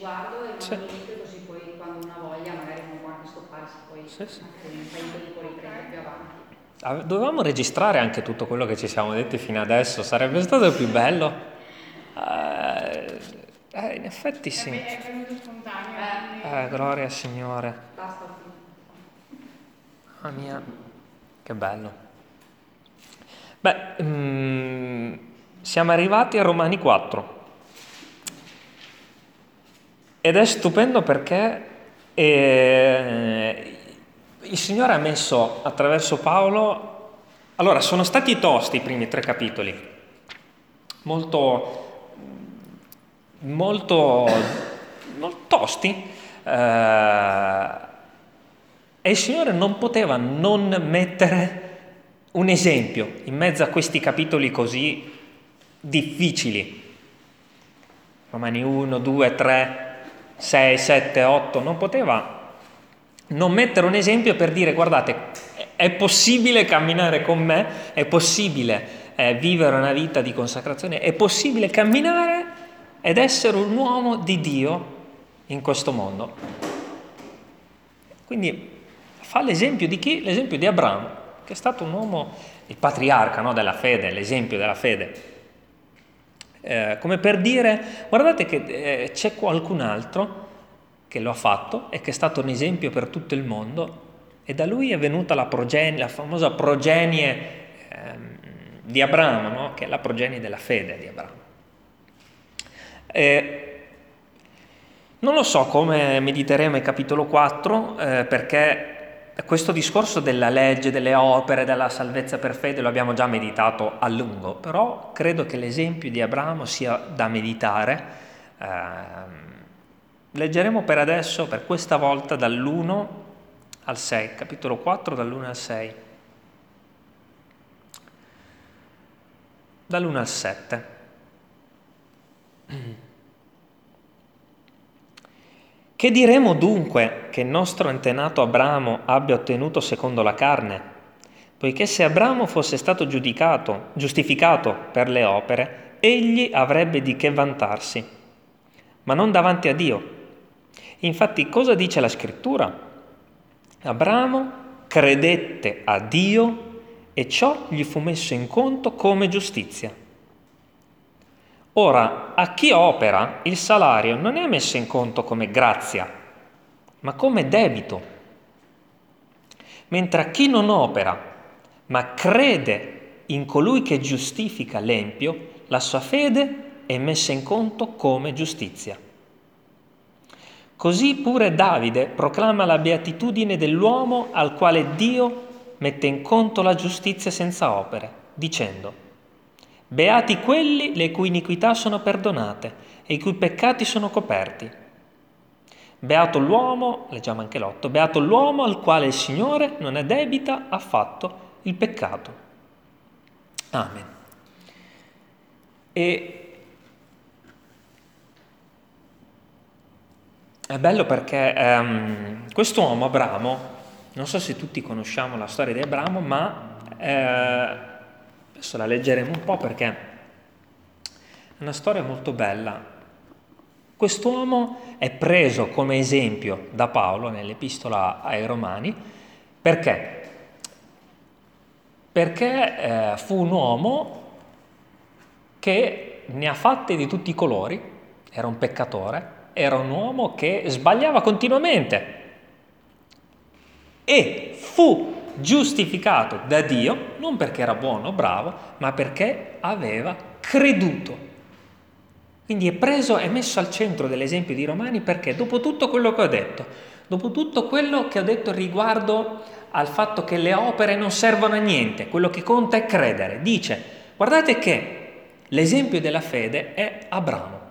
sguardo e sì. così poi quando una voglia magari non può anche stopparsi, poi sì, sì. un paio di può riprendere più avanti. Dovevamo registrare anche tutto quello che ci siamo detti fino adesso, sarebbe stato più bello. Eh, eh, in effetti sì. È venuto spontaneo. Eh, gloria al Signore. Basta. Mamma mia, che bello. Beh, mm, siamo arrivati a Romani 4. Ed è stupendo perché eh, il Signore ha messo attraverso Paolo... Allora, sono stati tosti i primi tre capitoli, molto, molto, molto tosti, eh, e il Signore non poteva non mettere un esempio in mezzo a questi capitoli così difficili. Romani 1, 2, 3, 6, 7, 8, non poteva non mettere un esempio per dire guardate, è possibile camminare con me, è possibile eh, vivere una vita di consacrazione, è possibile camminare ed essere un uomo di Dio in questo mondo. Quindi fa l'esempio di chi? L'esempio di Abramo, che è stato un uomo, il patriarca no, della fede, l'esempio della fede. Eh, come per dire, guardate che eh, c'è qualcun altro che lo ha fatto e che è stato un esempio per tutto il mondo e da lui è venuta la, progenie, la famosa progenie eh, di Abramo, no? che è la progenie della fede di Abramo. Eh, non lo so come mediteremo il capitolo 4 eh, perché questo discorso della legge, delle opere, della salvezza per fede lo abbiamo già meditato a lungo, però credo che l'esempio di Abramo sia da meditare. Eh, leggeremo per adesso, per questa volta, dall'1 al 6, capitolo 4 dall'1 al 6. Dall'1 al 7. Che diremo dunque che il nostro antenato Abramo abbia ottenuto secondo la carne? Poiché se Abramo fosse stato giudicato, giustificato per le opere, egli avrebbe di che vantarsi, ma non davanti a Dio. Infatti cosa dice la scrittura? Abramo credette a Dio e ciò gli fu messo in conto come giustizia. Ora, a chi opera il salario non è messo in conto come grazia, ma come debito, mentre a chi non opera, ma crede in colui che giustifica l'empio, la sua fede è messa in conto come giustizia. Così pure Davide proclama la beatitudine dell'uomo al quale Dio mette in conto la giustizia senza opere, dicendo, Beati quelli le cui iniquità sono perdonate e i cui peccati sono coperti. Beato l'uomo, leggiamo anche l'otto, beato l'uomo al quale il Signore non è debita affatto il peccato. Amen. E è bello perché um, quest'uomo, Abramo, non so se tutti conosciamo la storia di Abramo, ma eh, Adesso la leggeremo un po' perché è una storia molto bella. Quest'uomo è preso come esempio da Paolo nell'epistola ai Romani perché? Perché eh, fu un uomo che ne ha fatte di tutti i colori, era un peccatore, era un uomo che sbagliava continuamente e fu giustificato da Dio, non perché era buono, bravo, ma perché aveva creduto. Quindi è preso e messo al centro dell'esempio di Romani perché dopo tutto quello che ho detto, dopo tutto quello che ho detto riguardo al fatto che le opere non servono a niente, quello che conta è credere, dice, guardate che l'esempio della fede è Abramo.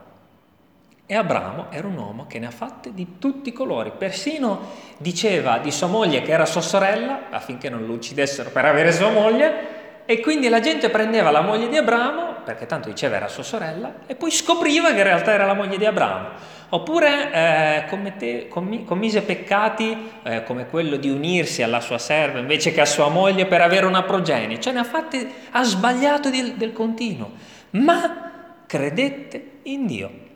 E Abramo era un uomo che ne ha fatte di tutti i colori, persino diceva di sua moglie che era sua sorella, affinché non lo uccidessero per avere sua moglie, e quindi la gente prendeva la moglie di Abramo, perché tanto diceva era sua sorella, e poi scopriva che in realtà era la moglie di Abramo. Oppure eh, commette, commi, commise peccati eh, come quello di unirsi alla sua serva invece che a sua moglie per avere una progenie, cioè ne ha fatte, ha sbagliato del, del continuo, ma credette in Dio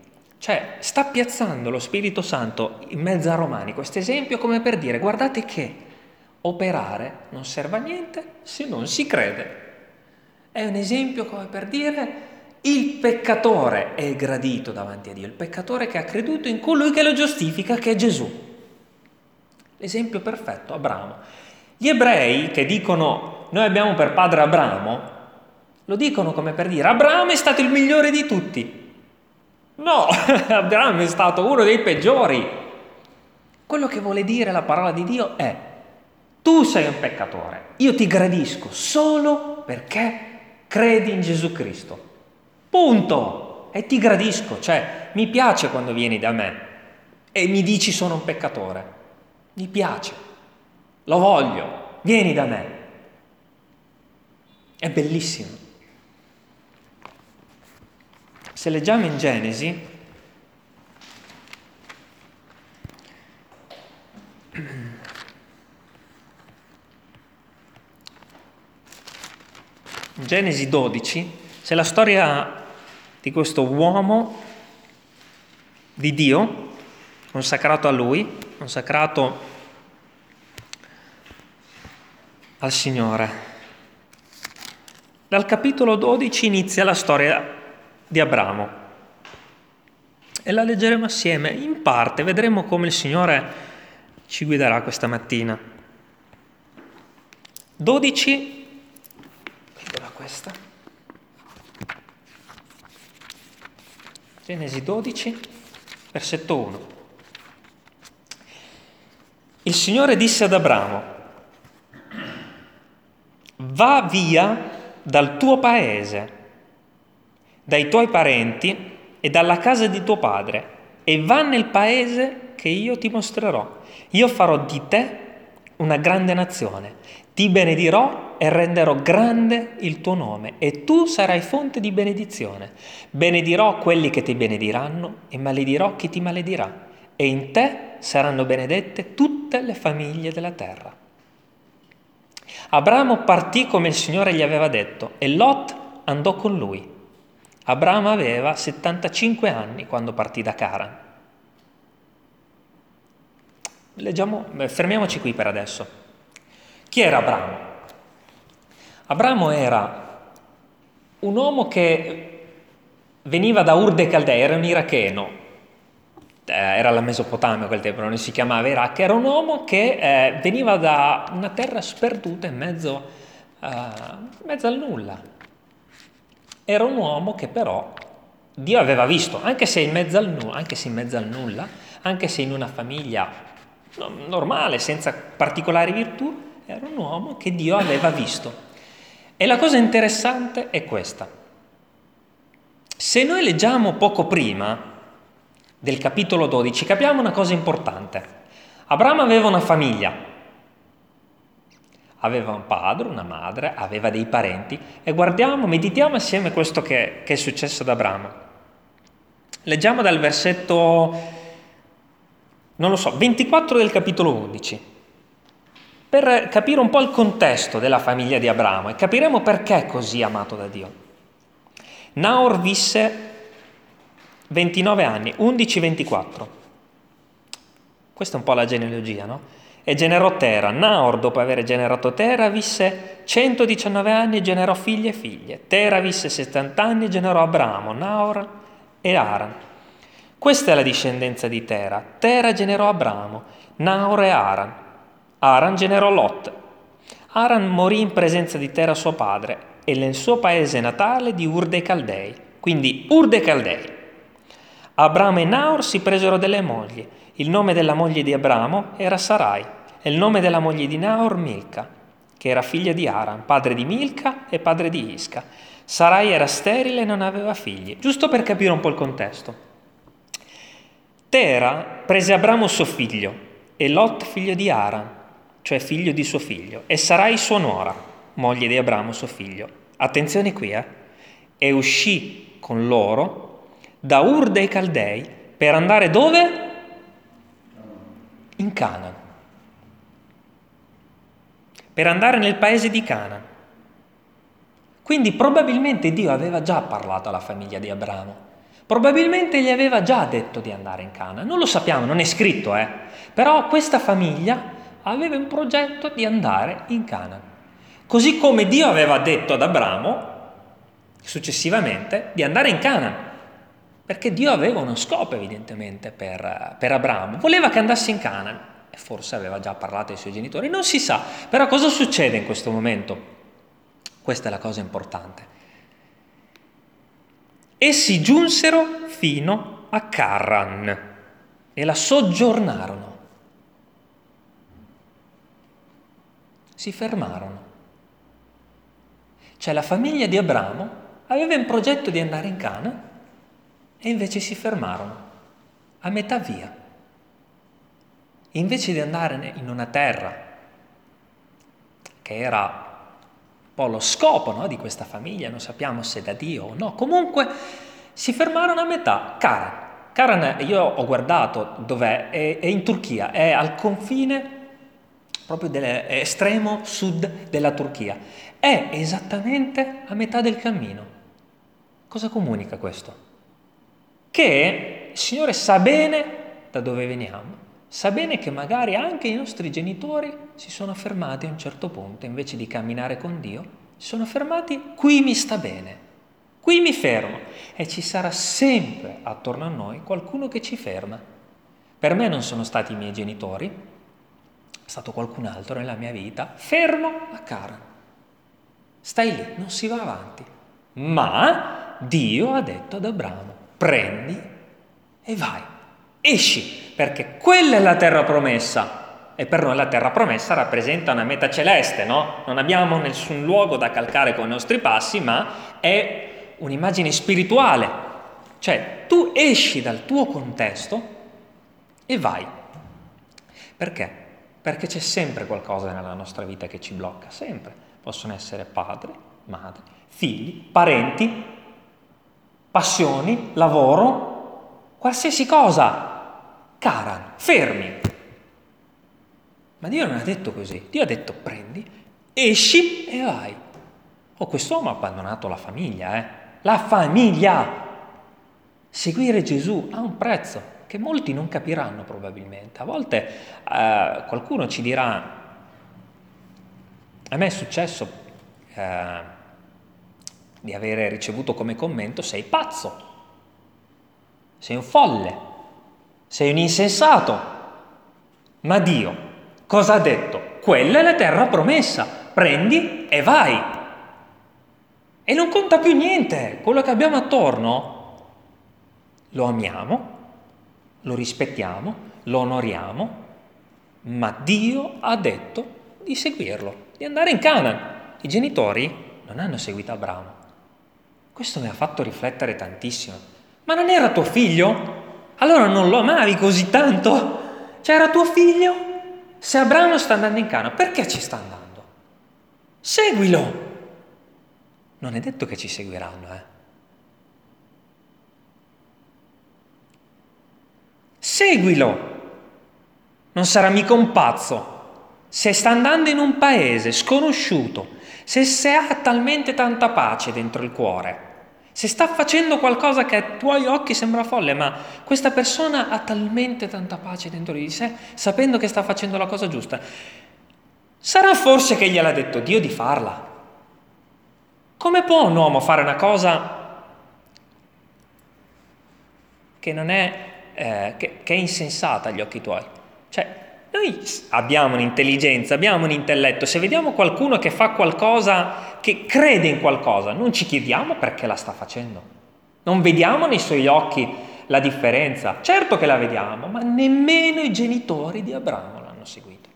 Cioè, sta piazzando lo Spirito Santo in mezzo a Romani questo esempio come per dire, guardate che operare non serve a niente se non si crede. È un esempio come per dire il peccatore è gradito davanti a Dio, il peccatore che ha creduto in colui che lo giustifica, che è Gesù. L'esempio perfetto, Abramo. Gli ebrei che dicono noi abbiamo per padre Abramo, lo dicono come per dire Abramo è stato il migliore di tutti. No, Abramo è stato uno dei peggiori. Quello che vuole dire la parola di Dio è tu sei un peccatore, io ti gradisco solo perché credi in Gesù Cristo. Punto. E ti gradisco, cioè mi piace quando vieni da me e mi dici sono un peccatore. Mi piace, lo voglio, vieni da me. È bellissimo. Se leggiamo in Genesi, Genesi 12 c'è la storia di questo uomo di Dio, consacrato a Lui, consacrato al Signore. Dal capitolo 12 inizia la storia di Abramo e la leggeremo assieme. In parte vedremo come il Signore ci guiderà questa mattina. 12, dov'è questa? Genesi 12, versetto 1. Il Signore disse ad Abramo, va via dal tuo paese, dai tuoi parenti e dalla casa di tuo padre e va nel paese che io ti mostrerò. Io farò di te una grande nazione ti benedirò e renderò grande il tuo nome e tu sarai fonte di benedizione. Benedirò quelli che ti benediranno e maledirò chi ti maledirà. E in te saranno benedette tutte le famiglie della terra. Abramo partì come il Signore gli aveva detto e Lot andò con lui. Abramo aveva 75 anni quando partì da Caran. Leggiamo, fermiamoci qui per adesso. Chi era Abramo? Abramo era un uomo che veniva da Ur de Caldea, era un iracheno, eh, era la Mesopotamia quel tempo, non si chiamava Iraq, era un uomo che eh, veniva da una terra sperduta in mezzo, uh, in mezzo al nulla. Era un uomo che però Dio aveva visto, anche se in mezzo al, nulla, anche se in mezzo al nulla, anche se in una famiglia normale, senza particolari virtù, era un uomo che Dio aveva visto. E la cosa interessante è questa. Se noi leggiamo poco prima del capitolo 12, capiamo una cosa importante. Abramo aveva una famiglia, aveva un padre, una madre, aveva dei parenti e guardiamo, meditiamo assieme questo che, che è successo ad Abramo. Leggiamo dal versetto, non lo so, 24 del capitolo 11 per capire un po' il contesto della famiglia di Abramo e capiremo perché è così amato da Dio. Naor visse 29 anni, 11-24. Questa è un po' la genealogia, no? E generò Tera. Naor, dopo aver generato Tera, visse 119 anni e generò figli e figlie. Tera visse 70 anni e generò Abramo, Naor e Aran. Questa è la discendenza di Tera. Tera generò Abramo, Naor e Aran. Aran generò Lot. Aran morì in presenza di Tera suo padre e nel suo paese natale di Ur dei Caldei, quindi Ur dei Caldei. Abramo e Naor si presero delle mogli. Il nome della moglie di Abramo era Sarai e il nome della moglie di Naor Milca, che era figlia di Aran, padre di Milca e padre di Isca. Sarai era sterile e non aveva figli, giusto per capire un po' il contesto. Tera prese Abramo suo figlio e Lot figlio di Aran cioè figlio di suo figlio, e sarai sua nuora, moglie di Abramo suo figlio. Attenzione qui, eh? E uscì con loro da Ur dei Caldei per andare dove? In Canaan. Per andare nel paese di Canaan. Quindi probabilmente Dio aveva già parlato alla famiglia di Abramo. Probabilmente gli aveva già detto di andare in Cana, non lo sappiamo, non è scritto, eh. Però questa famiglia aveva un progetto di andare in Cana. Così come Dio aveva detto ad Abramo, successivamente, di andare in Cana. Perché Dio aveva uno scopo evidentemente per, per Abramo. Voleva che andasse in Cana. E forse aveva già parlato ai suoi genitori, non si sa. Però cosa succede in questo momento? Questa è la cosa importante. Essi giunsero fino a Carran e la soggiornarono. Si fermarono. Cioè la famiglia di Abramo aveva in progetto di andare in Cana e invece si fermarono a metà via. Invece di andare in una terra che era un po' lo scopo no, di questa famiglia, non sappiamo se da Dio o no, comunque si fermarono a metà. Karan. Karan io ho guardato dov'è, è, è in Turchia, è al confine proprio dell'estremo sud della Turchia. È esattamente a metà del cammino. Cosa comunica questo? Che il Signore sa bene da dove veniamo, sa bene che magari anche i nostri genitori si sono fermati a un certo punto, invece di camminare con Dio, si sono fermati, qui mi sta bene, qui mi fermo e ci sarà sempre attorno a noi qualcuno che ci ferma. Per me non sono stati i miei genitori, è stato qualcun altro nella mia vita, fermo a cara. Stai lì, non si va avanti. Ma Dio ha detto ad Abramo, prendi e vai, esci, perché quella è la terra promessa. E per noi la terra promessa rappresenta una meta celeste, no? Non abbiamo nessun luogo da calcare con i nostri passi, ma è un'immagine spirituale. Cioè, tu esci dal tuo contesto e vai. Perché? Perché c'è sempre qualcosa nella nostra vita che ci blocca, sempre. Possono essere padre, madre, figli, parenti, passioni, lavoro, qualsiasi cosa. Cara, fermi. Ma Dio non ha detto così. Dio ha detto prendi, esci e vai. Oh, quest'uomo ha abbandonato la famiglia, eh? La famiglia! Seguire Gesù ha un prezzo che molti non capiranno probabilmente. A volte eh, qualcuno ci dirà, a me è successo, eh, di avere ricevuto come commento sei pazzo, sei un folle, sei un insensato. Ma Dio cosa ha detto? Quella è la terra promessa, prendi e vai. E non conta più niente, quello che abbiamo attorno lo amiamo, lo rispettiamo, lo onoriamo, ma Dio ha detto di seguirlo, di andare in Canaan. I genitori non hanno seguito Abramo, questo mi ha fatto riflettere tantissimo. Ma non era tuo figlio? Allora non lo amavi così tanto? Cioè era tuo figlio? Se Abramo sta andando in Cana, perché ci sta andando? Seguilo! Non è detto che ci seguiranno, eh. Seguilo! Non sarà mica un pazzo. Se sta andando in un paese sconosciuto, se, se ha talmente tanta pace dentro il cuore, se sta facendo qualcosa che ai tuoi occhi sembra folle, ma questa persona ha talmente tanta pace dentro di sé, sapendo che sta facendo la cosa giusta, sarà forse che gliel'ha detto Dio di farla? Come può un uomo fare una cosa che non è, eh, che, che è insensata agli occhi tuoi? Cioè, noi abbiamo un'intelligenza, abbiamo un intelletto, se vediamo qualcuno che fa qualcosa, che crede in qualcosa, non ci chiediamo perché la sta facendo. Non vediamo nei suoi occhi la differenza. Certo che la vediamo, ma nemmeno i genitori di Abramo l'hanno seguito.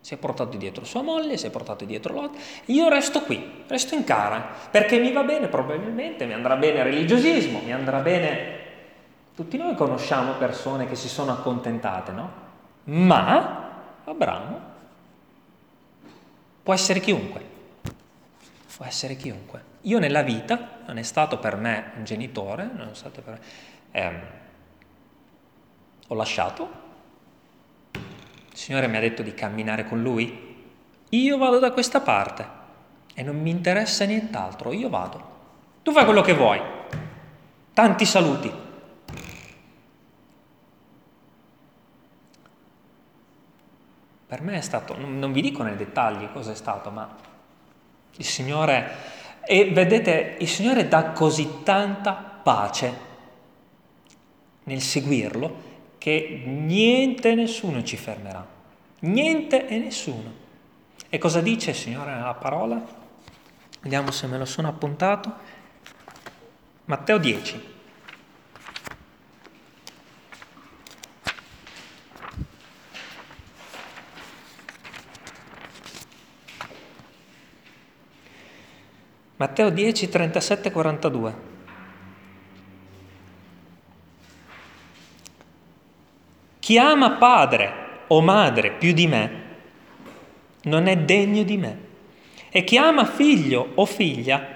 Si è portato dietro sua moglie, si è portato dietro Lot. Io resto qui, resto in cara, perché mi va bene probabilmente, mi andrà bene il religiosismo, mi andrà bene... Tutti noi conosciamo persone che si sono accontentate, no? Ma Abramo può essere chiunque, può essere chiunque. Io nella vita non è stato per me un genitore, non è stato per me, ehm, ho lasciato, il Signore mi ha detto di camminare con Lui, io vado da questa parte e non mi interessa nient'altro, io vado. Tu fai quello che vuoi. Tanti saluti. Per me è stato, non vi dico nei dettagli cosa è stato, ma il Signore, e vedete, il Signore dà così tanta pace nel seguirlo che niente e nessuno ci fermerà. Niente e nessuno. E cosa dice il Signore nella parola? Vediamo se me lo sono appuntato. Matteo 10. Matteo 10, 37, 42. Chi ama padre o madre più di me non è degno di me. E chi ama figlio o figlia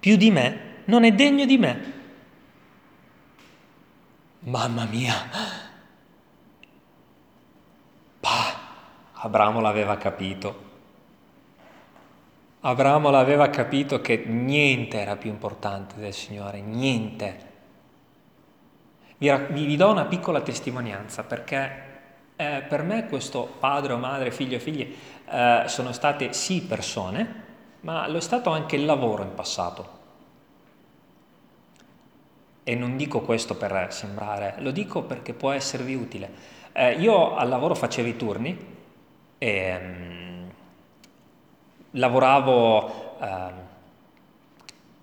più di me non è degno di me. Mamma mia! Bah, Abramo l'aveva capito. Abramo l'aveva capito che niente era più importante del Signore, niente. Vi, vi do una piccola testimonianza perché eh, per me questo padre o madre, figlio o figli eh, sono state sì persone, ma lo è stato anche il lavoro in passato. E non dico questo per sembrare, lo dico perché può esservi utile. Eh, io al lavoro facevo i turni e um, lavoravo uh,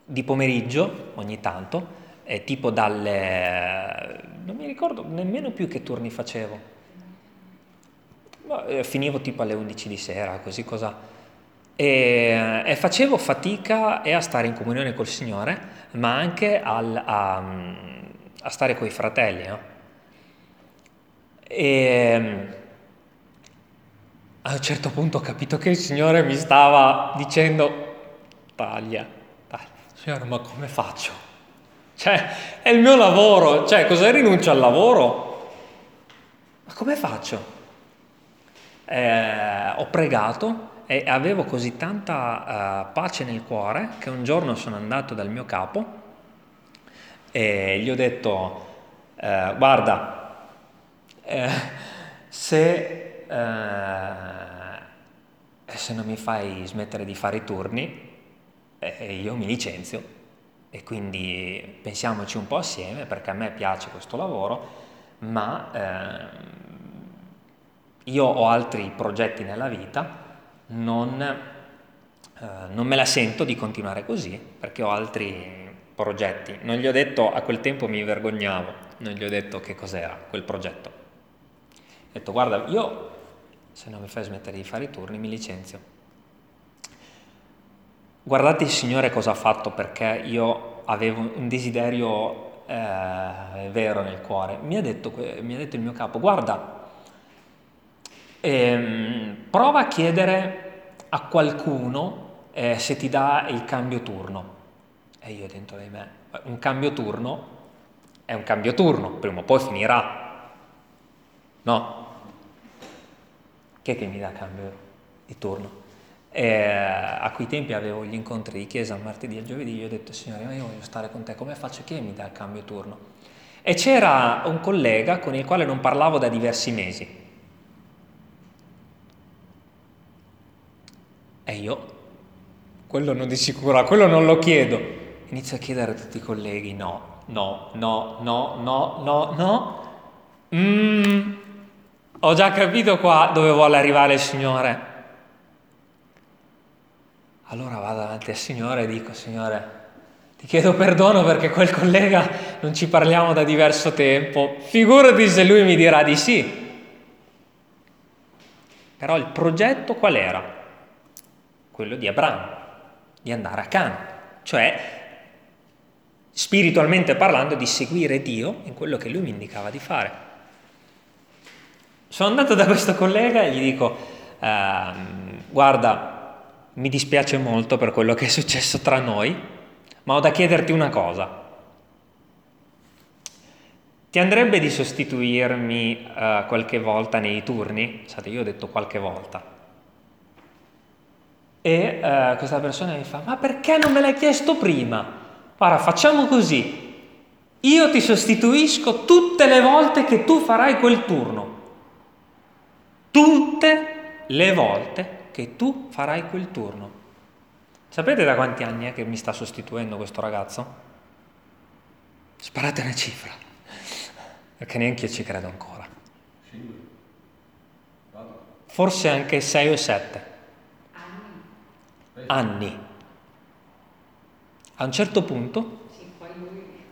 di pomeriggio ogni tanto eh, tipo dalle... non mi ricordo nemmeno più che turni facevo. Eh, finivo tipo alle 11 di sera, così cosa... E, e, facevo fatica e a stare in comunione col Signore, ma anche al, a, a, stare con i fratelli. No? E a un certo punto ho capito che il Signore mi stava dicendo taglia, taglia. Signore, ma come faccio? Cioè, è il mio lavoro, cioè, cosa rinuncio al lavoro? Ma come faccio? Eh, ho pregato e avevo così tanta uh, pace nel cuore che un giorno sono andato dal mio capo e gli ho detto, eh, guarda, eh, se, eh, se non mi fai smettere di fare i turni, eh, io mi licenzio e quindi pensiamoci un po' assieme perché a me piace questo lavoro, ma eh, io ho altri progetti nella vita, non, eh, non me la sento di continuare così perché ho altri progetti. Non gli ho detto, a quel tempo mi vergognavo, non gli ho detto che cos'era quel progetto. Ho detto guarda, io se non mi fai smettere di fare i turni mi licenzio Guardate il Signore cosa ha fatto perché io avevo un desiderio eh, vero nel cuore. Mi ha, detto, mi ha detto il mio capo, guarda, ehm, prova a chiedere a qualcuno eh, se ti dà il cambio turno. E io dentro di me, un cambio turno è un cambio turno, prima o poi finirà. No? Chi è che mi dà cambio di turno? E a quei tempi avevo gli incontri di chiesa martedì e giovedì, gli ho detto Signore, ma io voglio stare con te, come faccio che mi dà il cambio turno? E c'era un collega con il quale non parlavo da diversi mesi. E io, quello non di sicuro, quello non lo chiedo. Inizio a chiedere a tutti i colleghi, no, no, no, no, no, no, no. Mm, ho già capito qua dove vuole arrivare il Signore. Allora vado davanti al Signore e dico, Signore, ti chiedo perdono perché quel collega non ci parliamo da diverso tempo. Figurati se lui mi dirà di sì. Però il progetto qual era? Quello di Abramo, di andare a Can, cioè spiritualmente parlando di seguire Dio in quello che lui mi indicava di fare. Sono andato da questo collega e gli dico, ehm, guarda, mi dispiace molto per quello che è successo tra noi, ma ho da chiederti una cosa. Ti andrebbe di sostituirmi uh, qualche volta nei turni? Sapete, io ho detto qualche volta. E uh, questa persona mi fa, ma perché non me l'hai chiesto prima? Guarda, facciamo così. Io ti sostituisco tutte le volte che tu farai quel turno. Tutte le volte che tu farai quel turno. Sapete da quanti anni è che mi sta sostituendo questo ragazzo? Sparate una cifra, perché neanche io ci credo ancora. Forse anche 6 o 7 anni. A un certo punto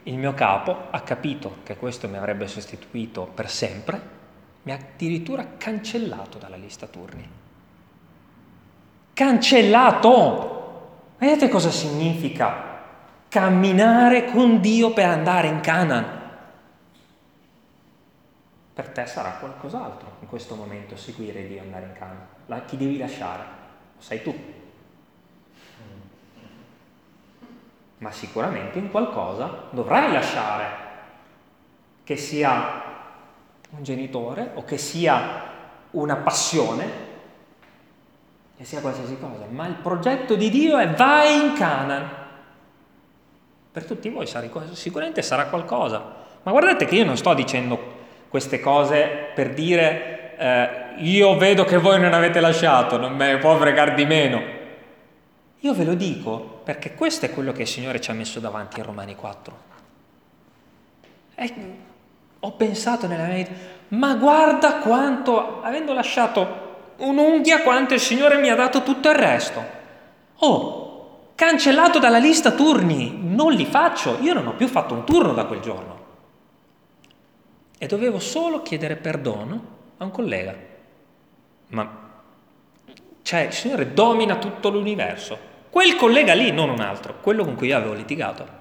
il mio capo ha capito che questo mi avrebbe sostituito per sempre, mi ha addirittura cancellato dalla lista turni. Cancellato! Vedete cosa significa camminare con Dio per andare in Canaan? Per te sarà qualcos'altro in questo momento seguire Dio e andare in Canaan. La, chi devi lasciare? Lo sai tu. Ma sicuramente in qualcosa dovrai lasciare, che sia un genitore o che sia una passione che sia qualsiasi cosa, ma il progetto di Dio è vai in Canaan. Per tutti voi sarà, sicuramente sarà qualcosa, ma guardate che io non sto dicendo queste cose per dire eh, io vedo che voi non avete lasciato, non me ne può fregare di meno. Io ve lo dico perché questo è quello che il Signore ci ha messo davanti a Romani 4. E ho pensato nella mia vita, ma guarda quanto, avendo lasciato un'unghia quanto il Signore mi ha dato tutto il resto. Oh, cancellato dalla lista turni, non li faccio, io non ho più fatto un turno da quel giorno. E dovevo solo chiedere perdono a un collega. Ma, cioè, il Signore domina tutto l'universo. Quel collega lì, non un altro, quello con cui io avevo litigato.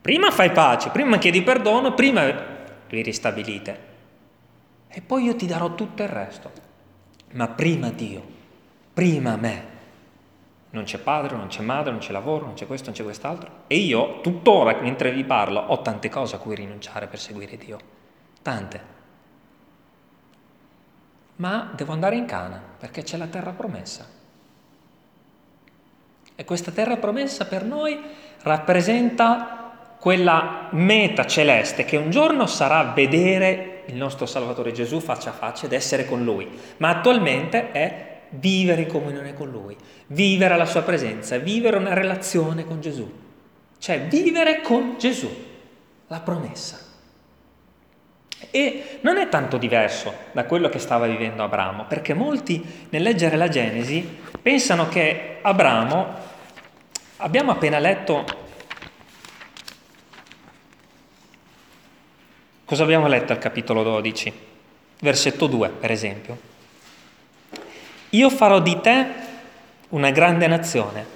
Prima fai pace, prima chiedi perdono, prima vi ristabilite. E poi io ti darò tutto il resto ma prima Dio, prima me. Non c'è padre, non c'è madre, non c'è lavoro, non c'è questo, non c'è quest'altro. E io, tuttora, mentre vi parlo, ho tante cose a cui rinunciare per seguire Dio. Tante. Ma devo andare in Cana, perché c'è la terra promessa. E questa terra promessa per noi rappresenta quella meta celeste che un giorno sarà vedere il nostro Salvatore Gesù faccia a faccia ed essere con Lui, ma attualmente è vivere in comunione con Lui, vivere alla Sua presenza, vivere una relazione con Gesù, cioè vivere con Gesù, la promessa. E non è tanto diverso da quello che stava vivendo Abramo, perché molti nel leggere la Genesi pensano che Abramo, abbiamo appena letto Cosa abbiamo letto al capitolo 12? Versetto 2, per esempio. Io farò di te una grande nazione.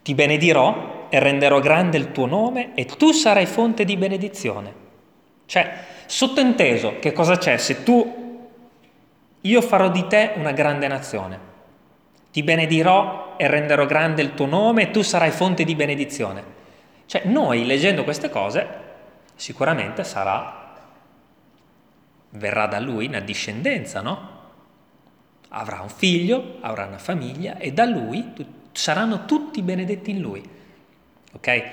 Ti benedirò e renderò grande il tuo nome e tu sarai fonte di benedizione. Cioè, sottinteso, che cosa c'è? Se tu, io farò di te una grande nazione. Ti benedirò e renderò grande il tuo nome e tu sarai fonte di benedizione. Cioè, noi leggendo queste cose sicuramente sarà, verrà da lui una discendenza, no? Avrà un figlio, avrà una famiglia e da lui saranno tutti benedetti in lui. Ok?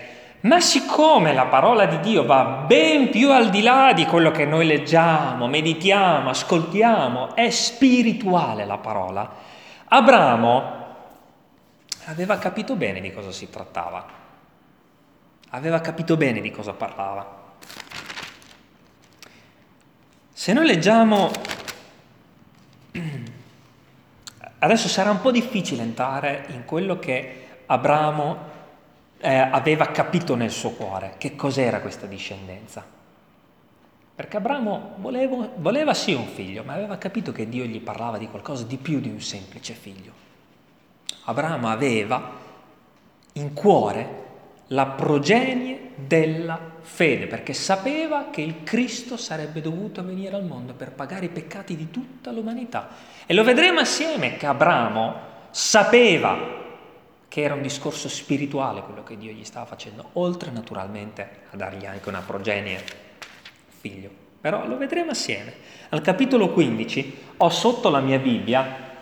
Ma siccome la parola di Dio va ben più al di là di quello che noi leggiamo, meditiamo, ascoltiamo, è spirituale la parola, Abramo aveva capito bene di cosa si trattava, aveva capito bene di cosa parlava. Se noi leggiamo, adesso sarà un po' difficile entrare in quello che Abramo eh, aveva capito nel suo cuore, che cos'era questa discendenza. Perché Abramo voleva, voleva sì un figlio, ma aveva capito che Dio gli parlava di qualcosa di più di un semplice figlio. Abramo aveva in cuore la progenie della fede, perché sapeva che il Cristo sarebbe dovuto venire al mondo per pagare i peccati di tutta l'umanità. E lo vedremo assieme che Abramo sapeva che era un discorso spirituale quello che Dio gli stava facendo, oltre naturalmente a dargli anche una progenie, figlio. Però lo vedremo assieme. Al capitolo 15 ho sotto la mia Bibbia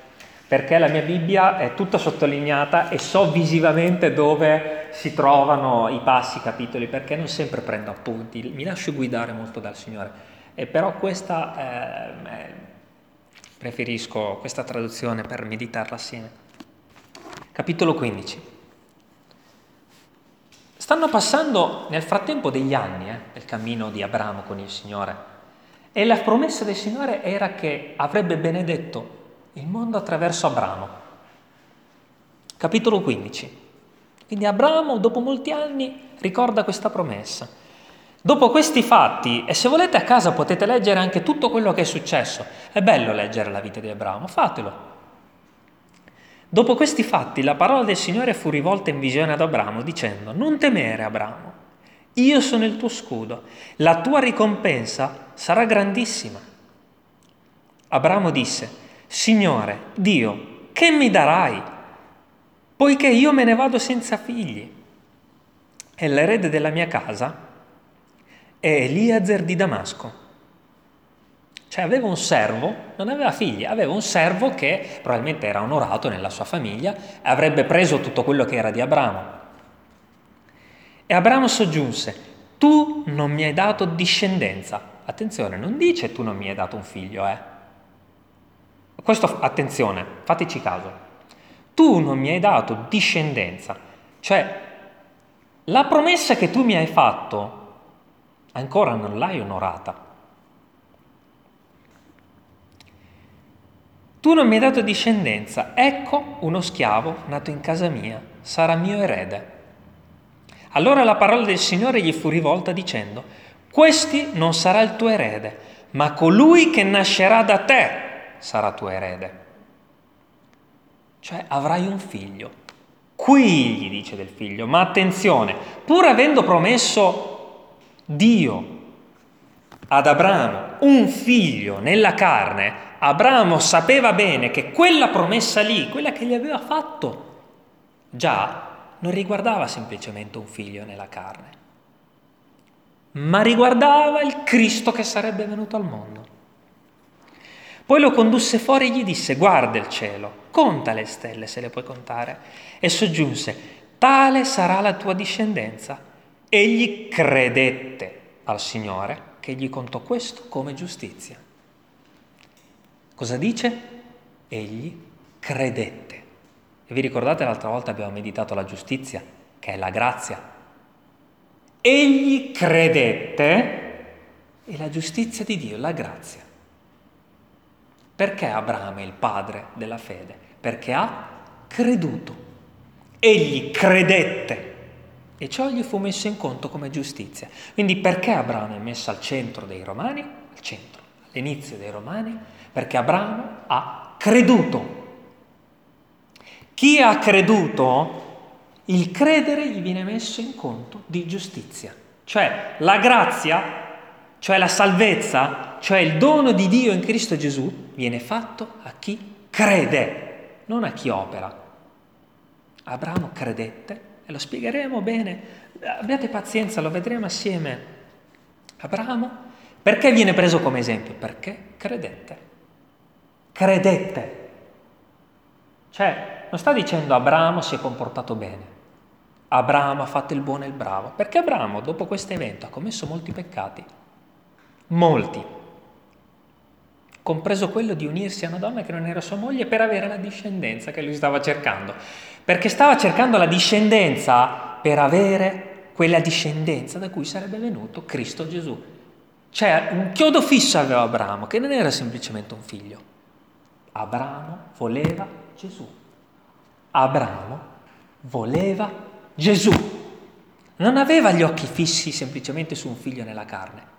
perché la mia Bibbia è tutta sottolineata e so visivamente dove si trovano i passi, i capitoli, perché non sempre prendo appunti, mi lascio guidare molto dal Signore. E però questa eh, Preferisco questa traduzione per meditarla assieme. Capitolo 15. Stanno passando nel frattempo degli anni eh, nel cammino di Abramo con il Signore e la promessa del Signore era che avrebbe benedetto il mondo attraverso Abramo. Capitolo 15. Quindi Abramo, dopo molti anni, ricorda questa promessa. Dopo questi fatti, e se volete a casa potete leggere anche tutto quello che è successo, è bello leggere la vita di Abramo, fatelo. Dopo questi fatti la parola del Signore fu rivolta in visione ad Abramo dicendo, non temere Abramo, io sono il tuo scudo, la tua ricompensa sarà grandissima. Abramo disse, Signore, Dio, che mi darai? Poiché io me ne vado senza figli. E l'erede della mia casa è Eliezer di Damasco. Cioè aveva un servo, non aveva figli, aveva un servo che probabilmente era onorato nella sua famiglia e avrebbe preso tutto quello che era di Abramo. E Abramo soggiunse, tu non mi hai dato discendenza. Attenzione, non dice tu non mi hai dato un figlio, eh. Questo, attenzione, fateci caso. Tu non mi hai dato discendenza. Cioè, la promessa che tu mi hai fatto, ancora non l'hai onorata. Tu non mi hai dato discendenza, ecco uno schiavo nato in casa mia, sarà mio erede. Allora la parola del Signore gli fu rivolta dicendo, questi non sarà il tuo erede, ma colui che nascerà da te sarà tuo erede. Cioè avrai un figlio. Qui gli dice del figlio, ma attenzione, pur avendo promesso Dio ad Abramo un figlio nella carne, Abramo sapeva bene che quella promessa lì, quella che gli aveva fatto, già non riguardava semplicemente un figlio nella carne, ma riguardava il Cristo che sarebbe venuto al mondo. Poi lo condusse fuori e gli disse, guarda il cielo, conta le stelle se le puoi contare, e soggiunse, tale sarà la tua discendenza. Egli credette al Signore che gli contò questo come giustizia. Cosa dice? Egli credette. E vi ricordate l'altra volta abbiamo meditato la giustizia, che è la grazia. Egli credette e la giustizia di Dio, la grazia. Perché Abramo è il padre della fede? Perché ha creduto. Egli credette e ciò gli fu messo in conto come giustizia. Quindi perché Abramo è messo al centro dei Romani? Al centro, all'inizio dei Romani? perché Abramo ha creduto. Chi ha creduto, il credere gli viene messo in conto di giustizia. Cioè la grazia, cioè la salvezza, cioè il dono di Dio in Cristo Gesù viene fatto a chi crede, non a chi opera. Abramo credette e lo spiegheremo bene. Abbiate pazienza, lo vedremo assieme. Abramo, perché viene preso come esempio? Perché credette credette. Cioè, non sta dicendo Abramo si è comportato bene, Abramo ha fatto il buono e il bravo, perché Abramo dopo questo evento ha commesso molti peccati, molti, compreso quello di unirsi a una donna che non era sua moglie per avere la discendenza che lui stava cercando, perché stava cercando la discendenza per avere quella discendenza da cui sarebbe venuto Cristo Gesù. Cioè un chiodo fisso aveva Abramo, che non era semplicemente un figlio. Abramo voleva Gesù. Abramo voleva Gesù. Non aveva gli occhi fissi semplicemente su un figlio nella carne.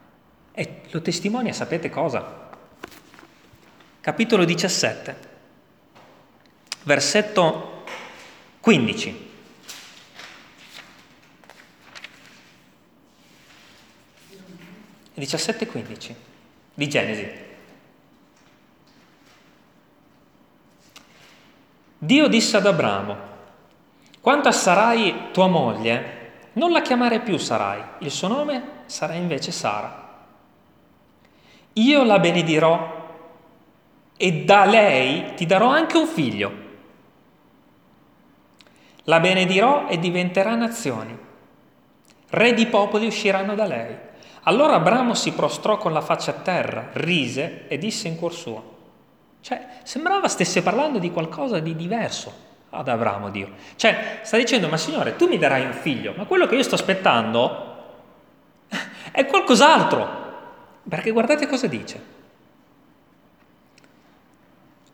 E lo testimonia, sapete cosa? Capitolo 17, versetto 15. e 17-15 di Genesi. Dio disse ad Abramo, quanto a Sarai tua moglie, non la chiamare più Sarai, il suo nome sarà invece Sara. Io la benedirò e da lei ti darò anche un figlio. La benedirò e diventerà nazioni. Re di popoli usciranno da lei. Allora Abramo si prostrò con la faccia a terra, rise e disse in cuor suo, Cioè, sembrava stesse parlando di qualcosa di diverso ad Abramo Dio. Cioè, sta dicendo, ma Signore, tu mi darai un figlio, ma quello che io sto aspettando è qualcos'altro. Perché guardate cosa dice.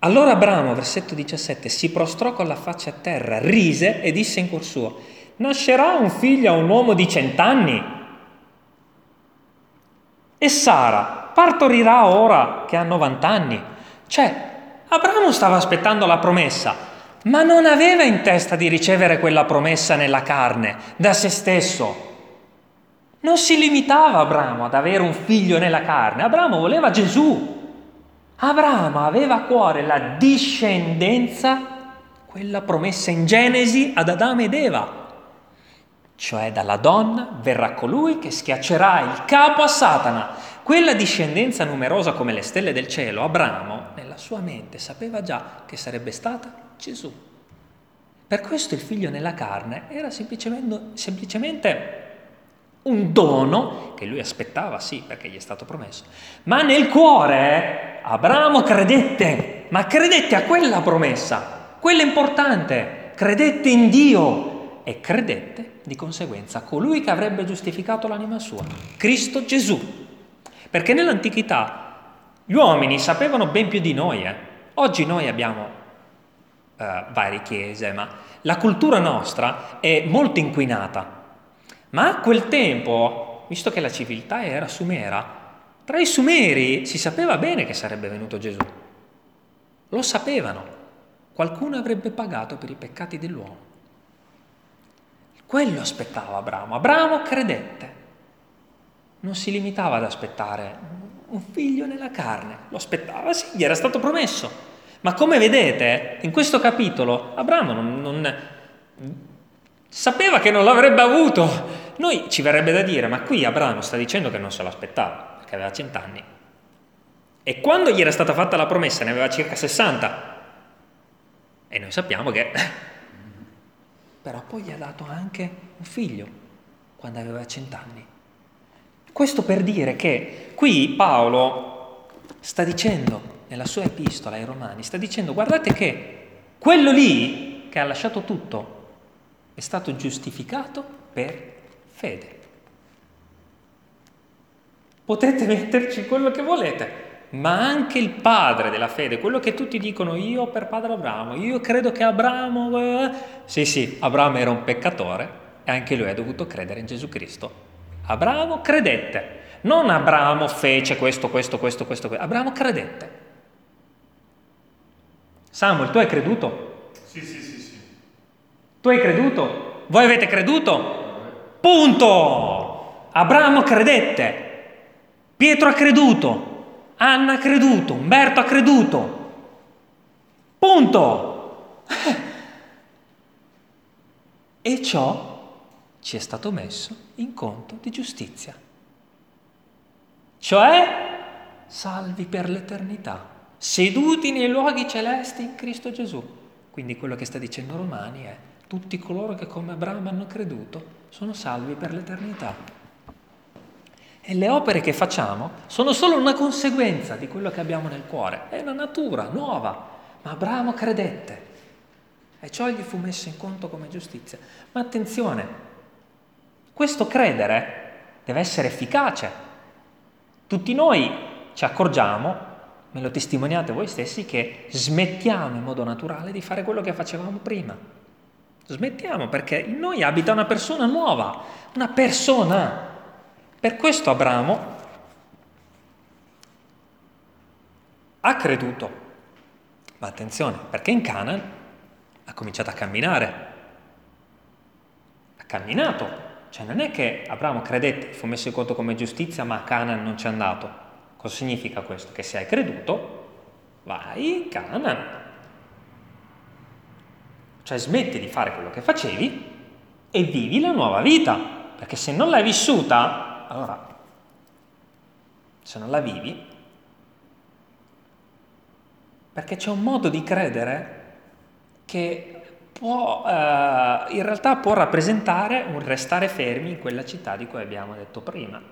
Allora Abramo, versetto 17, si prostrò con la faccia a terra, rise e disse in cuor suo, nascerà un figlio a un uomo di cent'anni? E Sara partorirà ora che ha 90 anni? Cioè, Abramo stava aspettando la promessa, ma non aveva in testa di ricevere quella promessa nella carne, da se stesso. Non si limitava Abramo ad avere un figlio nella carne, Abramo voleva Gesù. Abramo aveva a cuore la discendenza, quella promessa in Genesi ad Adamo ed Eva, cioè dalla donna verrà colui che schiaccerà il capo a Satana. Quella discendenza numerosa come le stelle del cielo, Abramo nella sua mente sapeva già che sarebbe stata Gesù. Per questo il figlio nella carne era semplicemente, semplicemente un dono che lui aspettava, sì, perché gli è stato promesso, ma nel cuore Abramo credette, ma credette a quella promessa, quella importante, credette in Dio e credette di conseguenza a colui che avrebbe giustificato l'anima sua, Cristo Gesù. Perché nell'antichità gli uomini sapevano ben più di noi. Eh. Oggi noi abbiamo eh, varie chiese, ma la cultura nostra è molto inquinata ma a quel tempo, visto che la civiltà era sumera, tra i sumeri si sapeva bene che sarebbe venuto Gesù. Lo sapevano. Qualcuno avrebbe pagato per i peccati dell'uomo. Quello aspettava Abramo. Abramo credette. Non si limitava ad aspettare un figlio nella carne. Lo aspettava, sì, gli era stato promesso. Ma come vedete, in questo capitolo Abramo non, non Sapeva che non l'avrebbe avuto. Noi ci verrebbe da dire, ma qui Abramo sta dicendo che non se l'aspettava, perché aveva cent'anni. E quando gli era stata fatta la promessa ne aveva circa 60. E noi sappiamo che... Però poi gli ha dato anche un figlio quando aveva cent'anni. Questo per dire che qui Paolo sta dicendo nella sua epistola ai Romani, sta dicendo guardate che quello lì che ha lasciato tutto è stato giustificato per fede. Potete metterci quello che volete, ma anche il padre della fede, quello che tutti dicono io per padre Abramo, io credo che Abramo... Eh, sì, sì, Abramo era un peccatore e anche lui ha dovuto credere in Gesù Cristo. Abramo credette, non Abramo fece questo, questo, questo, questo, questo. Abramo credette. Samuel, tu hai creduto? Sì, sì, sì. Tu hai creduto? Voi avete creduto? Punto! Abramo credette, Pietro ha creduto, Anna ha creduto, Umberto ha creduto. Punto! E ciò ci è stato messo in conto di giustizia. Cioè, salvi per l'eternità, seduti nei luoghi celesti in Cristo Gesù. Quindi quello che sta dicendo Romani è tutti coloro che come Abramo hanno creduto sono salvi per l'eternità. E le opere che facciamo sono solo una conseguenza di quello che abbiamo nel cuore. È una natura nuova, ma Abramo credette e ciò gli fu messo in conto come giustizia. Ma attenzione, questo credere deve essere efficace. Tutti noi ci accorgiamo, me lo testimoniate voi stessi, che smettiamo in modo naturale di fare quello che facevamo prima. Smettiamo perché in noi abita una persona nuova, una persona. Per questo Abramo ha creduto. Ma attenzione, perché in Canaan ha cominciato a camminare. Ha camminato. Cioè non è che Abramo credette, fu messo in conto come giustizia, ma a Canaan non c'è andato. Cosa significa questo? Che se hai creduto, vai in Canaan. Cioè smetti di fare quello che facevi e vivi la nuova vita, perché se non l'hai vissuta, allora, se non la vivi, perché c'è un modo di credere che può, eh, in realtà può rappresentare un restare fermi in quella città di cui abbiamo detto prima.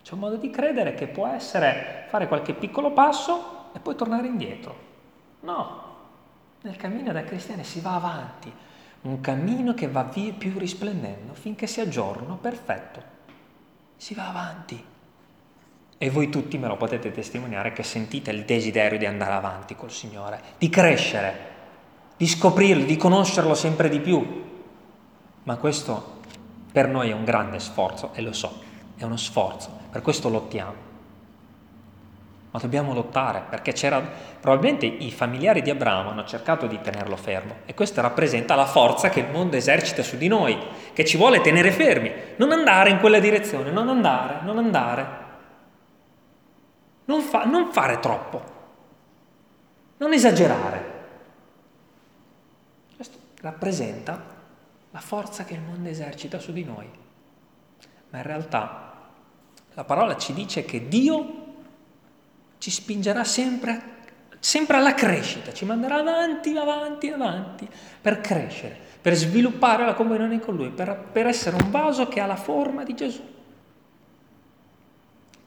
C'è un modo di credere che può essere fare qualche piccolo passo e poi tornare indietro No, nel cammino da cristiani si va avanti, un cammino che va via più risplendendo finché sia giorno perfetto. Si va avanti. E voi tutti me lo potete testimoniare che sentite il desiderio di andare avanti col Signore, di crescere, di scoprirlo, di conoscerlo sempre di più. Ma questo per noi è un grande sforzo, e lo so, è uno sforzo, per questo lottiamo. Ma dobbiamo lottare, perché c'era, probabilmente i familiari di Abramo hanno cercato di tenerlo fermo, e questo rappresenta la forza che il mondo esercita su di noi, che ci vuole tenere fermi, non andare in quella direzione, non andare, non andare. Non, fa, non fare troppo, non esagerare. Questo rappresenta la forza che il mondo esercita su di noi. Ma in realtà la parola ci dice che Dio ci spingerà sempre, sempre alla crescita, ci manderà avanti, avanti, avanti per crescere, per sviluppare la comunione con Lui, per, per essere un vaso che ha la forma di Gesù.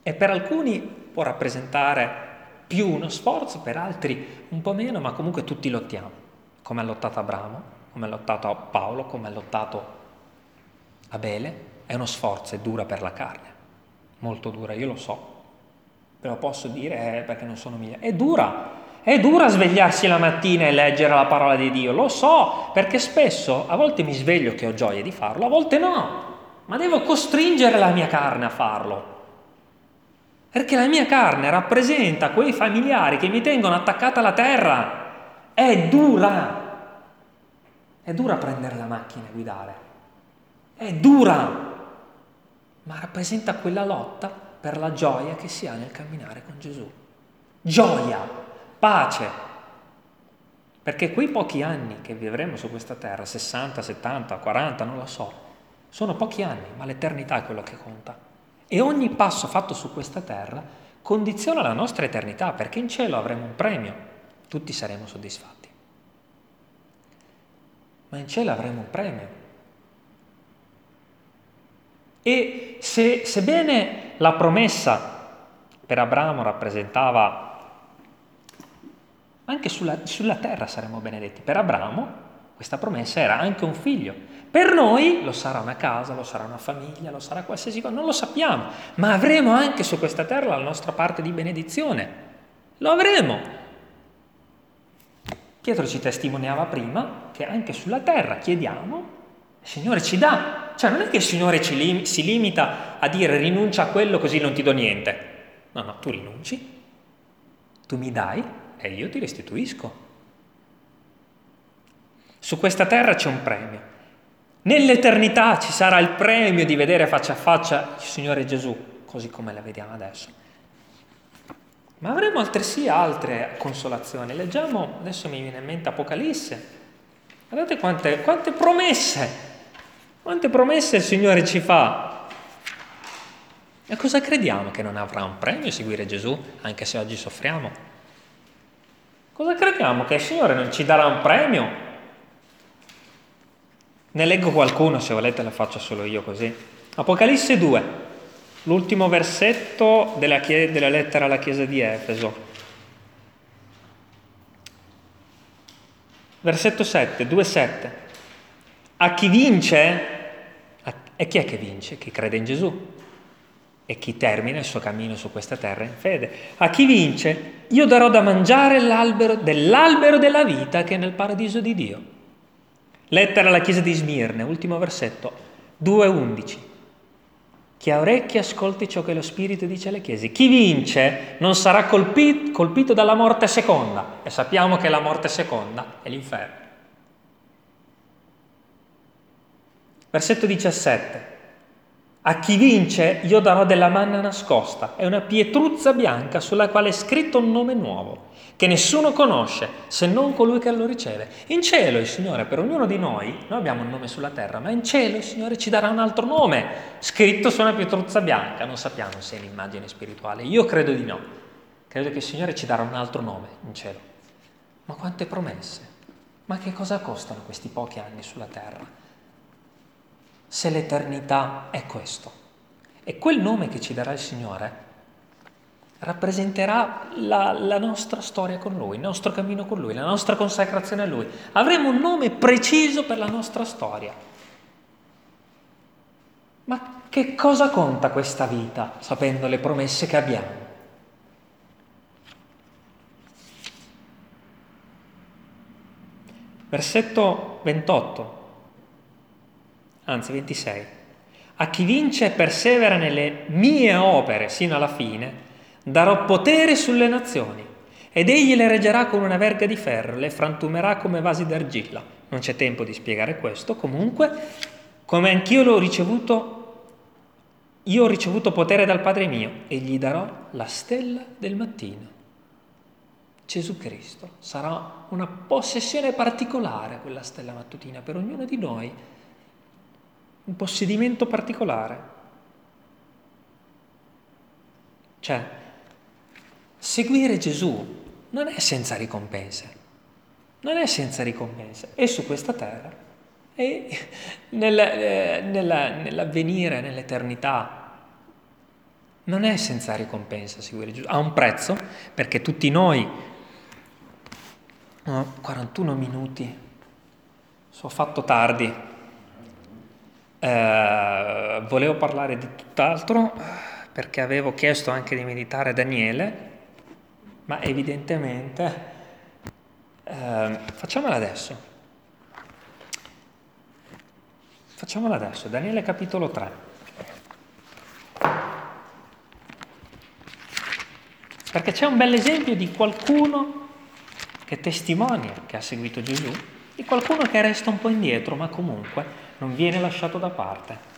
E per alcuni può rappresentare più uno sforzo, per altri un po' meno, ma comunque tutti lottiamo, come ha lottato Abramo, come ha lottato Paolo, come ha lottato Abele, è uno sforzo, è dura per la carne, molto dura, io lo so, ve lo posso dire eh, perché non sono mia, è dura, è dura svegliarsi la mattina e leggere la parola di Dio, lo so, perché spesso a volte mi sveglio che ho gioia di farlo, a volte no, ma devo costringere la mia carne a farlo. Perché la mia carne rappresenta quei familiari che mi tengono attaccata alla terra. È dura. È dura prendere la macchina e guidare. È dura. Ma rappresenta quella lotta per la gioia che si ha nel camminare con Gesù. Gioia, pace. Perché quei pochi anni che vivremo su questa terra, 60, 70, 40, non lo so, sono pochi anni, ma l'eternità è quello che conta. E ogni passo fatto su questa terra condiziona la nostra eternità, perché in cielo avremo un premio, tutti saremo soddisfatti. Ma in cielo avremo un premio. E se, sebbene la promessa per Abramo rappresentava anche sulla, sulla terra saremo benedetti, per Abramo questa promessa era anche un figlio, per noi lo sarà una casa, lo sarà una famiglia, lo sarà qualsiasi cosa, non lo sappiamo, ma avremo anche su questa terra la nostra parte di benedizione. Lo avremo. Pietro ci testimoniava prima che anche sulla terra chiediamo, il Signore ci dà. Cioè non è che il Signore lim- si limita a dire rinuncia a quello così non ti do niente. No, no, tu rinunci, tu mi dai e io ti restituisco. Su questa terra c'è un premio. Nell'eternità ci sarà il premio di vedere faccia a faccia il Signore Gesù, così come la vediamo adesso. Ma avremo altresì altre consolazioni. Leggiamo, adesso mi viene in mente Apocalisse. Guardate quante, quante promesse, quante promesse il Signore ci fa. E cosa crediamo che non avrà un premio seguire Gesù, anche se oggi soffriamo? Cosa crediamo che il Signore non ci darà un premio ne leggo qualcuno, se volete la faccio solo io così. Apocalisse 2, l'ultimo versetto della, chie- della lettera alla chiesa di Efeso. Versetto 7, 2, 7. A chi vince, e chi è che vince? Chi crede in Gesù e chi termina il suo cammino su questa terra in fede. A chi vince, io darò da mangiare l'albero dell'albero della vita che è nel paradiso di Dio. Lettera alla chiesa di Smirne, ultimo versetto, 2.11. Chi ha orecchie ascolti ciò che lo Spirito dice alle chiese. Chi vince non sarà colpito, colpito dalla morte seconda. E sappiamo che la morte seconda è l'inferno. Versetto 17. A chi vince io darò della manna nascosta, è una pietruzza bianca sulla quale è scritto un nome nuovo, che nessuno conosce se non colui che lo riceve. In cielo il Signore, per ognuno di noi, noi abbiamo un nome sulla terra, ma in cielo il Signore ci darà un altro nome, scritto su una pietruzza bianca, non sappiamo se è l'immagine spirituale, io credo di no, credo che il Signore ci darà un altro nome in cielo. Ma quante promesse, ma che cosa costano questi pochi anni sulla terra? Se l'eternità è questo. E quel nome che ci darà il Signore rappresenterà la, la, nostra storia con Lui, il nostro cammino con Lui, la nostra consacrazione a Lui. Avremo un nome preciso per la nostra storia. Ma che cosa conta questa vita sapendo le promesse che abbiamo? Versetto 28, anzi 26. A chi vince e persevera nelle mie opere sino alla fine, darò potere sulle nazioni ed egli le reggerà con una verga di ferro, le frantumerà come vasi d'argilla. Non c'è tempo di spiegare questo, comunque, come anch'io l'ho ricevuto, io ho ricevuto potere dal Padre mio e gli darò la stella del mattino. Gesù Cristo sarà una possessione particolare quella stella mattutina per ognuno di noi, un possedimento particolare. Cioè, seguire Gesù non è senza ricompense, non è senza ricompense, è su questa terra, è nel, eh, nella, nell'avvenire, nell'eternità. Non è senza ricompensa seguire Gesù, ha un prezzo perché tutti noi, no, 41 minuti, sono fatto tardi, eh, volevo parlare di tutt'altro perché avevo chiesto anche di meditare Daniele, ma evidentemente eh, facciamola adesso. Facciamola adesso, Daniele capitolo 3. Perché c'è un bel esempio di qualcuno che testimonia che ha seguito Gesù, di qualcuno che resta un po' indietro, ma comunque non viene lasciato da parte.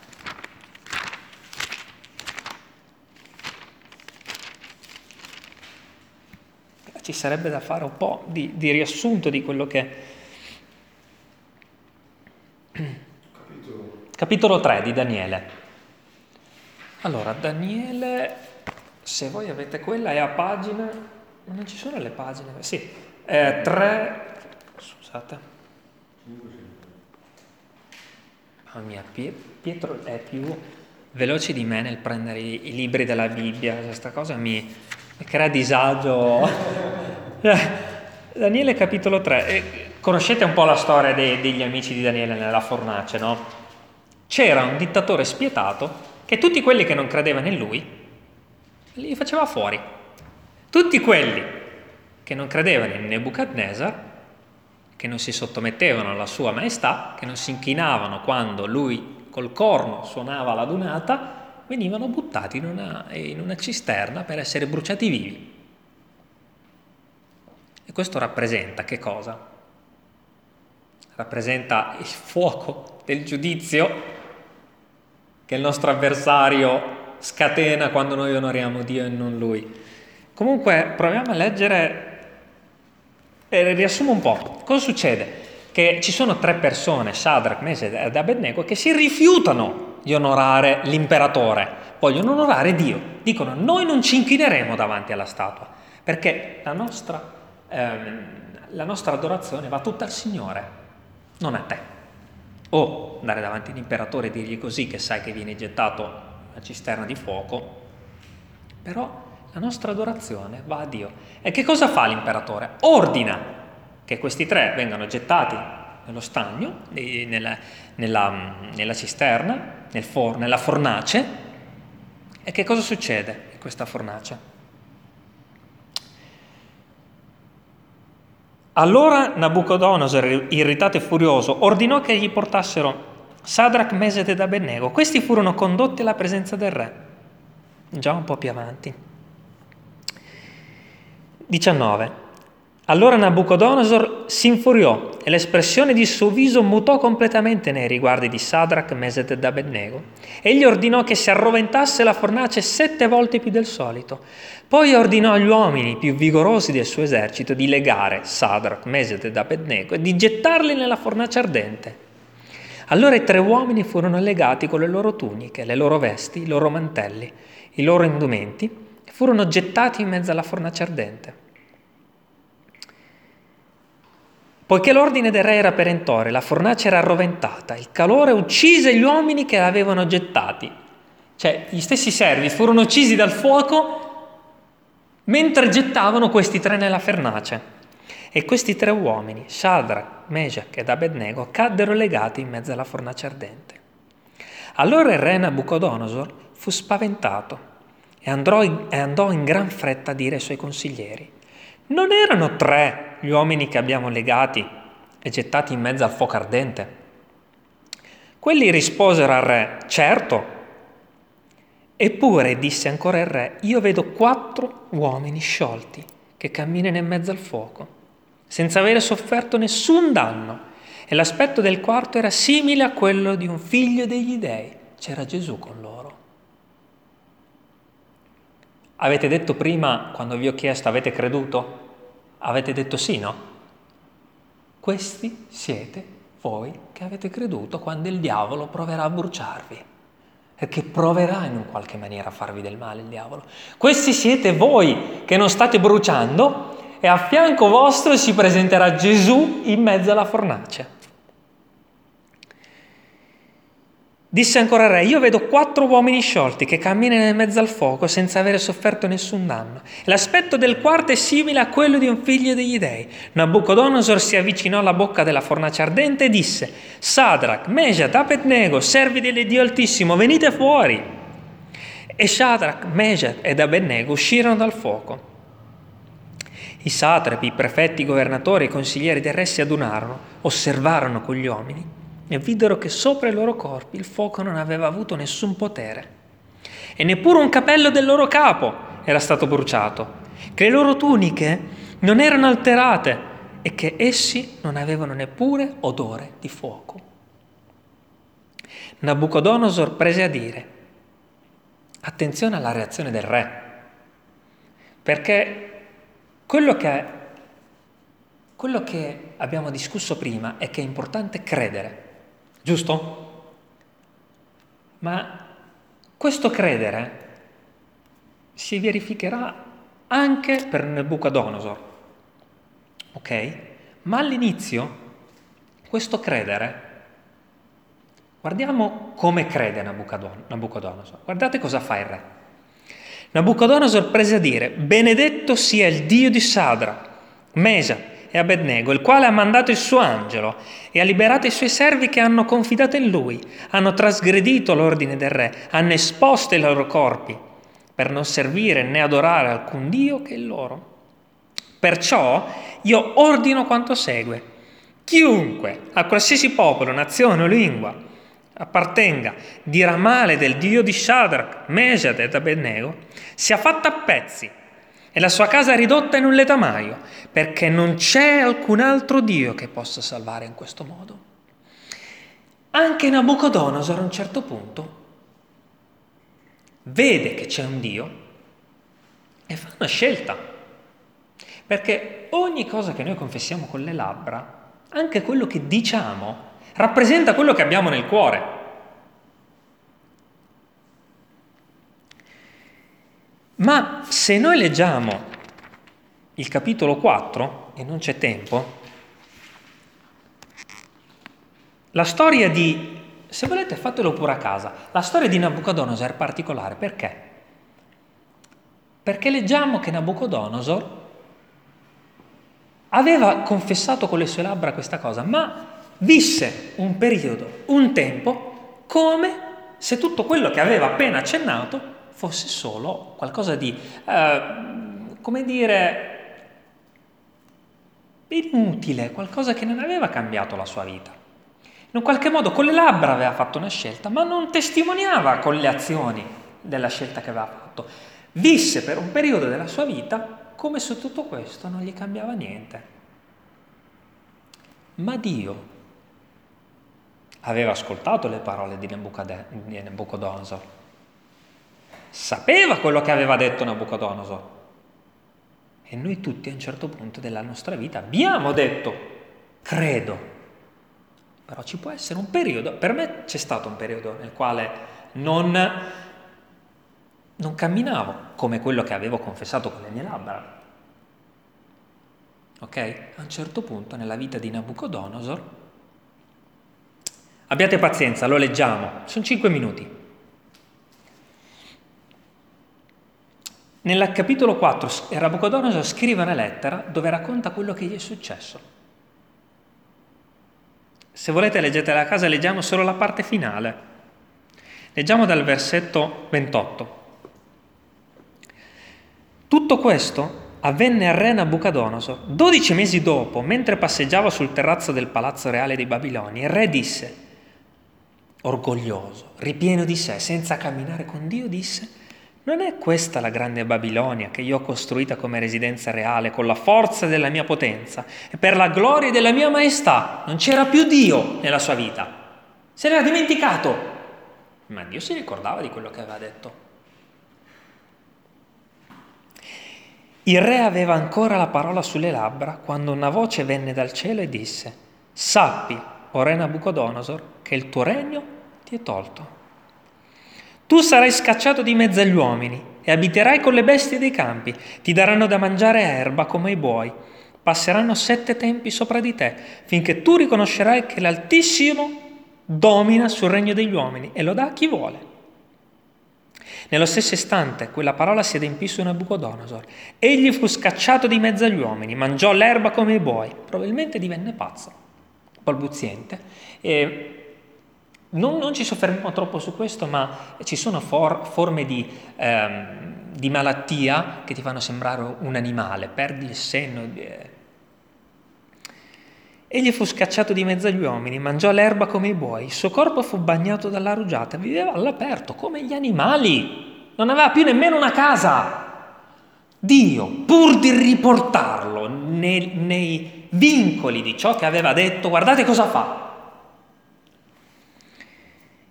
ci sarebbe da fare un po' di, di riassunto di quello che... Capitolo. Capitolo 3 di Daniele. Allora, Daniele, se voi avete quella, è a pagina... Non ci sono le pagine? Sì, eh, 3... Scusate. Mia, Pietro è più veloce di me nel prendere i, libri della Bibbia, questa cosa mi, crea disagio. Daniele capitolo 3, eh, conoscete un po' la storia dei, degli amici di Daniele nella fornace, no? C'era un dittatore spietato che tutti quelli che non credevano in lui li faceva fuori. Tutti quelli che non credevano in Nebuchadnezzar, che non si sottomettevano alla sua maestà, che non si inchinavano quando lui col corno suonava la dunata, venivano buttati in una, in una cisterna per essere bruciati vivi. E questo rappresenta che cosa? Rappresenta il fuoco del giudizio che il nostro avversario scatena quando noi onoriamo Dio e non Lui. Comunque proviamo a leggere e riassumo un po'. Cosa succede? Che ci sono tre persone, Shadrach, Mesed ed Abednego, che si rifiutano di onorare l'imperatore, vogliono onorare Dio. Dicono noi non ci inchineremo davanti alla statua, perché la nostra ehm, la nostra adorazione va tutta al Signore, non a te. O andare davanti all'imperatore e dirgli così che sai che viene gettato una cisterna di fuoco, però la nostra adorazione va a Dio. E che cosa fa l'imperatore? Ordina che questi tre vengano gettati nello stagno, nella, nella, nella cisterna, nel for, nella fornace. E che cosa succede in questa fornace? Allora Nabucodonosor, irritato e furioso, ordinò che gli portassero Sadrach, Meset ed Abednego. Questi furono condotti alla presenza del re. Già un po' più avanti. 19. Allora Nabucodonosor si infuriò e l'espressione di suo viso mutò completamente nei riguardi di Sadrach, Meset ed Abednego. Egli ordinò che si arroventasse la fornace sette volte più del solito. Poi ordinò agli uomini più vigorosi del suo esercito di legare Sadrach, Meset ed Abednego e di gettarli nella fornace ardente. Allora i tre uomini furono legati con le loro tuniche, le loro vesti, i loro mantelli, i loro indumenti e furono gettati in mezzo alla fornace ardente. Poiché l'ordine del re era perentorio, la fornace era arroventata, il calore uccise gli uomini che l'avevano gettati. Cioè, gli stessi servi furono uccisi dal fuoco mentre gettavano questi tre nella fornace. E questi tre uomini, Shadrach, Meshach ed Abednego, caddero legati in mezzo alla fornace ardente. Allora il re Nabucodonosor fu spaventato e andò, in, gran fretta a dire ai suoi consiglieri, non erano tre gli uomini che abbiamo legati e gettati in mezzo al fuoco ardente? Quelli risposero al re, certo. Eppure, disse ancora il re, io vedo quattro uomini sciolti che camminano in mezzo al fuoco, senza avere sofferto nessun danno, e l'aspetto del quarto era simile a quello di un figlio degli dei. C'era Gesù con loro. Avete detto prima, quando vi ho chiesto, avete creduto? Avete detto sì, no? Questi siete voi che avete creduto quando il diavolo proverà a bruciarvi. Perché proverà in un qualche maniera a farvi del male il diavolo. Questi siete voi che non state bruciando e a fianco vostro si presenterà Gesù in mezzo alla fornace. Disse ancora il re, io vedo quattro uomini sciolti che camminano in mezzo al fuoco senza avere sofferto nessun danno. L'aspetto del quarto è simile a quello di un figlio degli dei. Nabucodonosor si avvicinò alla bocca della fornace ardente e disse, Sadrach, Meshat, Abednego, servi dell'Iddio Altissimo, venite fuori. E Shadrach, Meshat ed Abednego uscirono dal fuoco. I satrapi, i prefetti, i governatori e i consiglieri del re si adunarono, osservarono con gli uomini e videro che sopra i loro corpi il fuoco non aveva avuto nessun potere. E neppure un capello del loro capo era stato bruciato, che le loro tuniche non erano alterate e che essi non avevano neppure odore di fuoco. Nabucodonosor prese a dire, attenzione alla reazione del re, perché quello che, quello che abbiamo discusso prima è che è importante credere Giusto? Ma questo credere si verificherà anche per Nebuchadnezzar. Ok? Ma all'inizio questo credere Guardiamo come crede Nabucodonosor. Guardate cosa fa il re. Nabucodonosor prese a dire, benedetto sia il Dio di Sadra, Mesa, e Abednego, il quale ha mandato il suo angelo e ha liberato i suoi servi che hanno confidato in lui, hanno trasgredito l'ordine del re, hanno esposto i loro corpi per non servire né adorare alcun Dio che il loro. Perciò io ordino quanto segue. Chiunque, a qualsiasi popolo, nazione o lingua, appartenga, dirà male del Dio di Shadrach, Meshach ed Abednego, sia fatta a pezzi e la sua casa ridotta in un letamaio, perché non c'è alcun altro Dio che possa salvare in questo modo. Anche Nabucodonosor a un certo punto vede che c'è un Dio e fa una scelta, perché ogni cosa che noi confessiamo con le labbra, anche quello che diciamo, rappresenta quello che abbiamo nel cuore. Ma se noi leggiamo il capitolo 4, e non c'è tempo, la storia di, se volete fatelo pure a casa, la storia di Nabucodonosor è particolare, perché? Perché leggiamo che Nabucodonosor aveva confessato con le sue labbra questa cosa, ma visse un periodo, un tempo, come se tutto quello che aveva appena accennato fosse solo qualcosa di, eh, come dire, inutile, qualcosa che non aveva cambiato la sua vita. In un qualche modo con le labbra aveva fatto una scelta, ma non testimoniava con le azioni della scelta che aveva fatto. Visse per un periodo della sua vita come se tutto questo non gli cambiava niente. Ma Dio aveva ascoltato le parole di Nebuchadnezzar sapeva quello che aveva detto Nabucodonosor. E noi tutti a un certo punto della nostra vita abbiamo detto, credo. Però ci può essere un periodo, per me c'è stato un periodo nel quale non, non camminavo come quello che avevo confessato con le mie labbra. Ok? A un certo punto nella vita di Nabucodonosor, abbiate pazienza, lo leggiamo, sono cinque minuti. Nel capitolo 4 Nabucodonosor scrive una lettera dove racconta quello che gli è successo. Se volete leggetela a casa, leggiamo solo la parte finale. Leggiamo dal versetto 28. Tutto questo avvenne al re Nabucodonosor. Dodici mesi dopo, mentre passeggiava sul terrazzo del palazzo reale di Babilonia, il re disse, orgoglioso, ripieno di sé, senza camminare con Dio, disse, non è questa la grande Babilonia che io ho costruita come residenza reale con la forza della mia potenza e per la gloria della mia maestà? Non c'era più Dio nella sua vita. Se l'era dimenticato. Ma Dio si ricordava di quello che aveva detto. Il re aveva ancora la parola sulle labbra quando una voce venne dal cielo e disse, sappi, o re Nabucodonosor, che il tuo regno ti è tolto. Tu sarai scacciato di mezzo agli uomini e abiterai con le bestie dei campi, ti daranno da mangiare erba come i buoi, passeranno sette tempi sopra di te, finché tu riconoscerai che l'Altissimo domina sul regno degli uomini e lo dà a chi vuole. Nello stesso istante quella parola si adempì su Nabucodonosor. Egli fu scacciato di mezzo agli uomini, mangiò l'erba come i buoi, probabilmente divenne pazzo, balbuziente. E non, non ci soffermiamo troppo su questo, ma ci sono for, forme di, ehm, di, malattia che ti fanno sembrare un animale, perdi il senno. Eh. Egli fu scacciato di mezzo agli uomini, mangiò l'erba come i buoi, il suo corpo fu bagnato dalla rugiada, viveva all'aperto come gli animali, non aveva più nemmeno una casa. Dio, pur di riportarlo nei, nei vincoli di ciò che aveva detto, guardate cosa fa.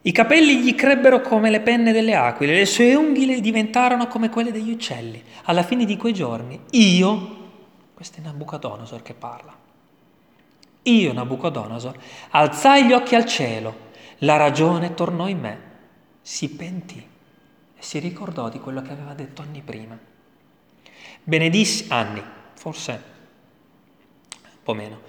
I capelli gli crebbero come le penne delle aquile, le sue unghie diventarono come quelle degli uccelli. Alla fine di quei giorni, io, questo è Nabucodonosor che parla, io, Nabucodonosor, alzai gli occhi al cielo, la ragione tornò in me, si pentì e si ricordò di quello che aveva detto anni prima. Benedissi, anni, forse un po' meno,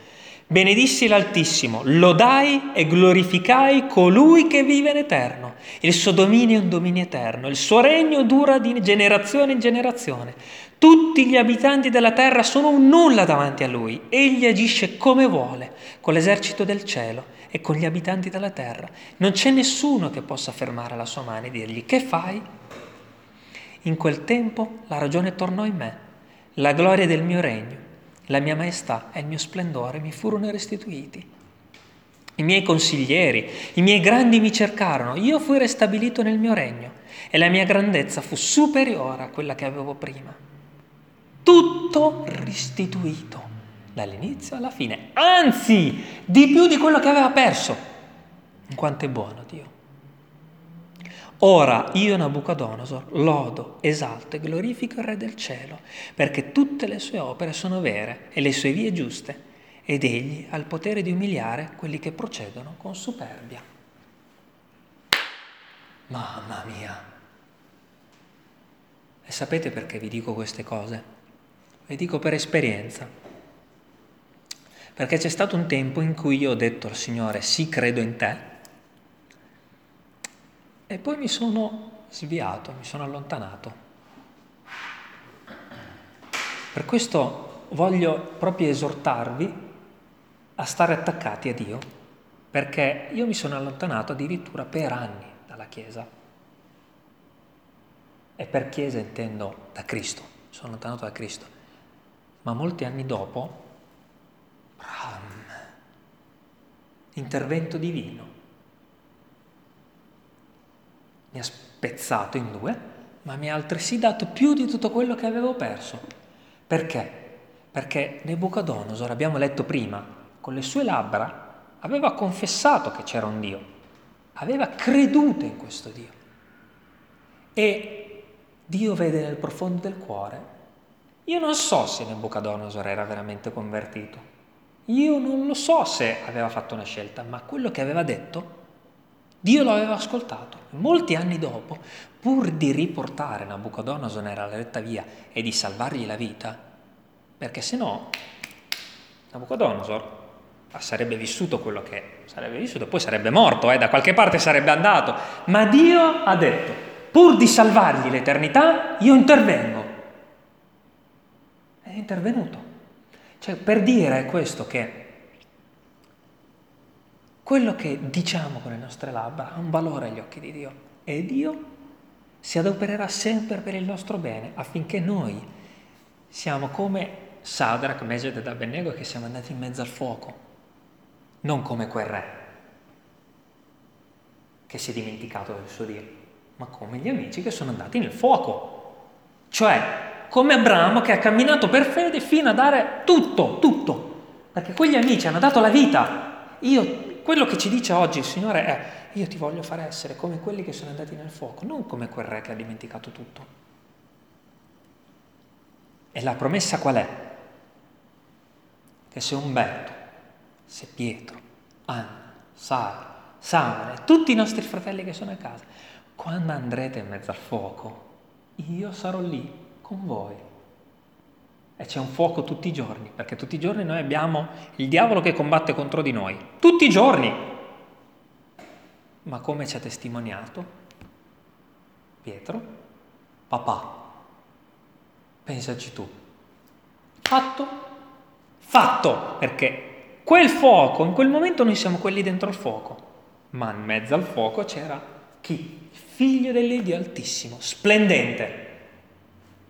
benedissi l'Altissimo, lodai e glorificai colui che vive in eterno. Il suo dominio è un dominio eterno, il suo regno dura di generazione in generazione. Tutti gli abitanti della terra sono un nulla davanti a lui. Egli agisce come vuole, con l'esercito del cielo e con gli abitanti della terra. Non c'è nessuno che possa fermare la sua mano e dirgli che fai? In quel tempo la ragione tornò in me, la gloria del mio regno, la mia maestà e il mio splendore mi furono restituiti. I miei consiglieri, i miei grandi mi cercarono, io fui restabilito nel mio regno e la mia grandezza fu superiore a quella che avevo prima tutto restituito dall'inizio alla fine, anzi di più di quello che aveva perso. In quanto è buono Dio. Ora io Nabucodonosor lodo, esalto e glorifico il Re del cielo, perché tutte le sue opere sono vere e le sue vie giuste, ed egli ha il potere di umiliare quelli che procedono con superbia. Mamma mia! E sapete perché vi dico queste cose? e dico per esperienza, perché c'è stato un tempo in cui io ho detto al Signore sì, credo in te, e poi mi sono sviato, mi sono allontanato. Per questo voglio proprio esortarvi a stare attaccati a Dio, perché io mi sono allontanato addirittura per anni dalla Chiesa. E per Chiesa intendo da Cristo, sono allontanato da Cristo ma molti anni dopo, ram, intervento divino, mi ha spezzato in due, ma mi ha altresì dato più di tutto quello che avevo perso. Perché? Perché Nebuchadnezzar, abbiamo letto prima, con le sue labbra aveva confessato che c'era un Dio, aveva creduto in questo Dio. E Dio vede nel profondo del cuore io non so se Nebuchadnezzar era veramente convertito. Io non lo so se aveva fatto una scelta, ma quello che aveva detto, Dio lo aveva ascoltato. Molti anni dopo, pur di riportare Nabucodonosor nella retta via e di salvargli la vita, perché se no Nabucodonosor sarebbe vissuto quello che sarebbe vissuto, poi sarebbe morto, eh, da qualche parte sarebbe andato, ma Dio ha detto, pur di salvargli l'eternità, io intervengo intervenuto. Cioè, per dire questo che quello che diciamo con le nostre labbra ha un valore agli occhi di Dio e Dio si adopererà sempre per il nostro bene affinché noi siamo come Sadrach, Mesed ed Abednego che siamo andati in mezzo al fuoco, non come quel re che si è dimenticato del suo Dio, ma come gli amici che sono andati nel fuoco, cioè come Abramo che ha camminato per fede fino a dare tutto, tutto, perché quegli amici hanno dato la vita. Io quello che ci dice oggi il Signore è io ti voglio fare essere come quelli che sono andati nel fuoco, non come quel re che ha dimenticato tutto. E la promessa qual è? Che se Umberto, se Pietro, Anna, Sara, Samuele, tutti i nostri fratelli che sono a casa, quando andrete in mezzo al fuoco, io sarò lì con voi e c'è un fuoco tutti i giorni, perché tutti i giorni noi abbiamo il diavolo che combatte contro di noi, tutti i giorni. Ma come ci ha testimoniato Pietro? Papà, pensaci tu. Fatto? Fatto, perché quel fuoco, in quel momento noi siamo quelli dentro il fuoco, ma in mezzo al fuoco c'era chi? Figlio dell'Iddio Altissimo, splendente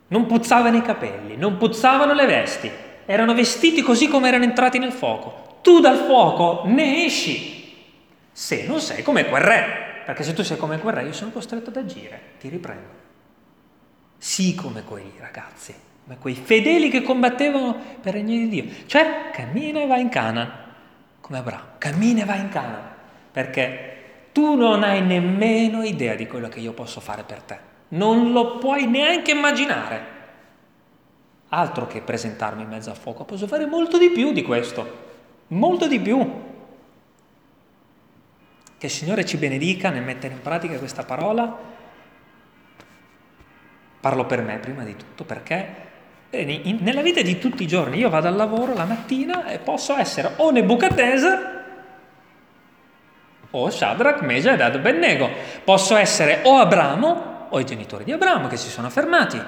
non puzzavano i capelli, non puzzavano le vesti, erano vestiti così come erano entrati nel fuoco. Tu dal fuoco ne esci. Se non sei come quel re, perché se tu sei come quel re io sono costretto ad agire, ti riprendo. Sii come quei ragazzi, come quei fedeli che combattevano per il regno di Dio, cioè cammina e vai in Canaan, come Abramo, cammina e vai in Canaan, perché tu non hai nemmeno idea di quello che io posso fare per te. Non lo puoi neanche immaginare. Altro che presentarmi in mezzo al fuoco, posso fare molto di più di questo, molto di più. Che il Signore ci benedica nel mettere in pratica questa parola. Parlo per me prima di tutto perché nella vita di tutti i giorni io vado al lavoro la mattina e posso essere o Nebuchadnezzar o Shadrach, Mesa ed Abednego. Posso essere o Abramo o i genitori di Abramo che si sono fermati.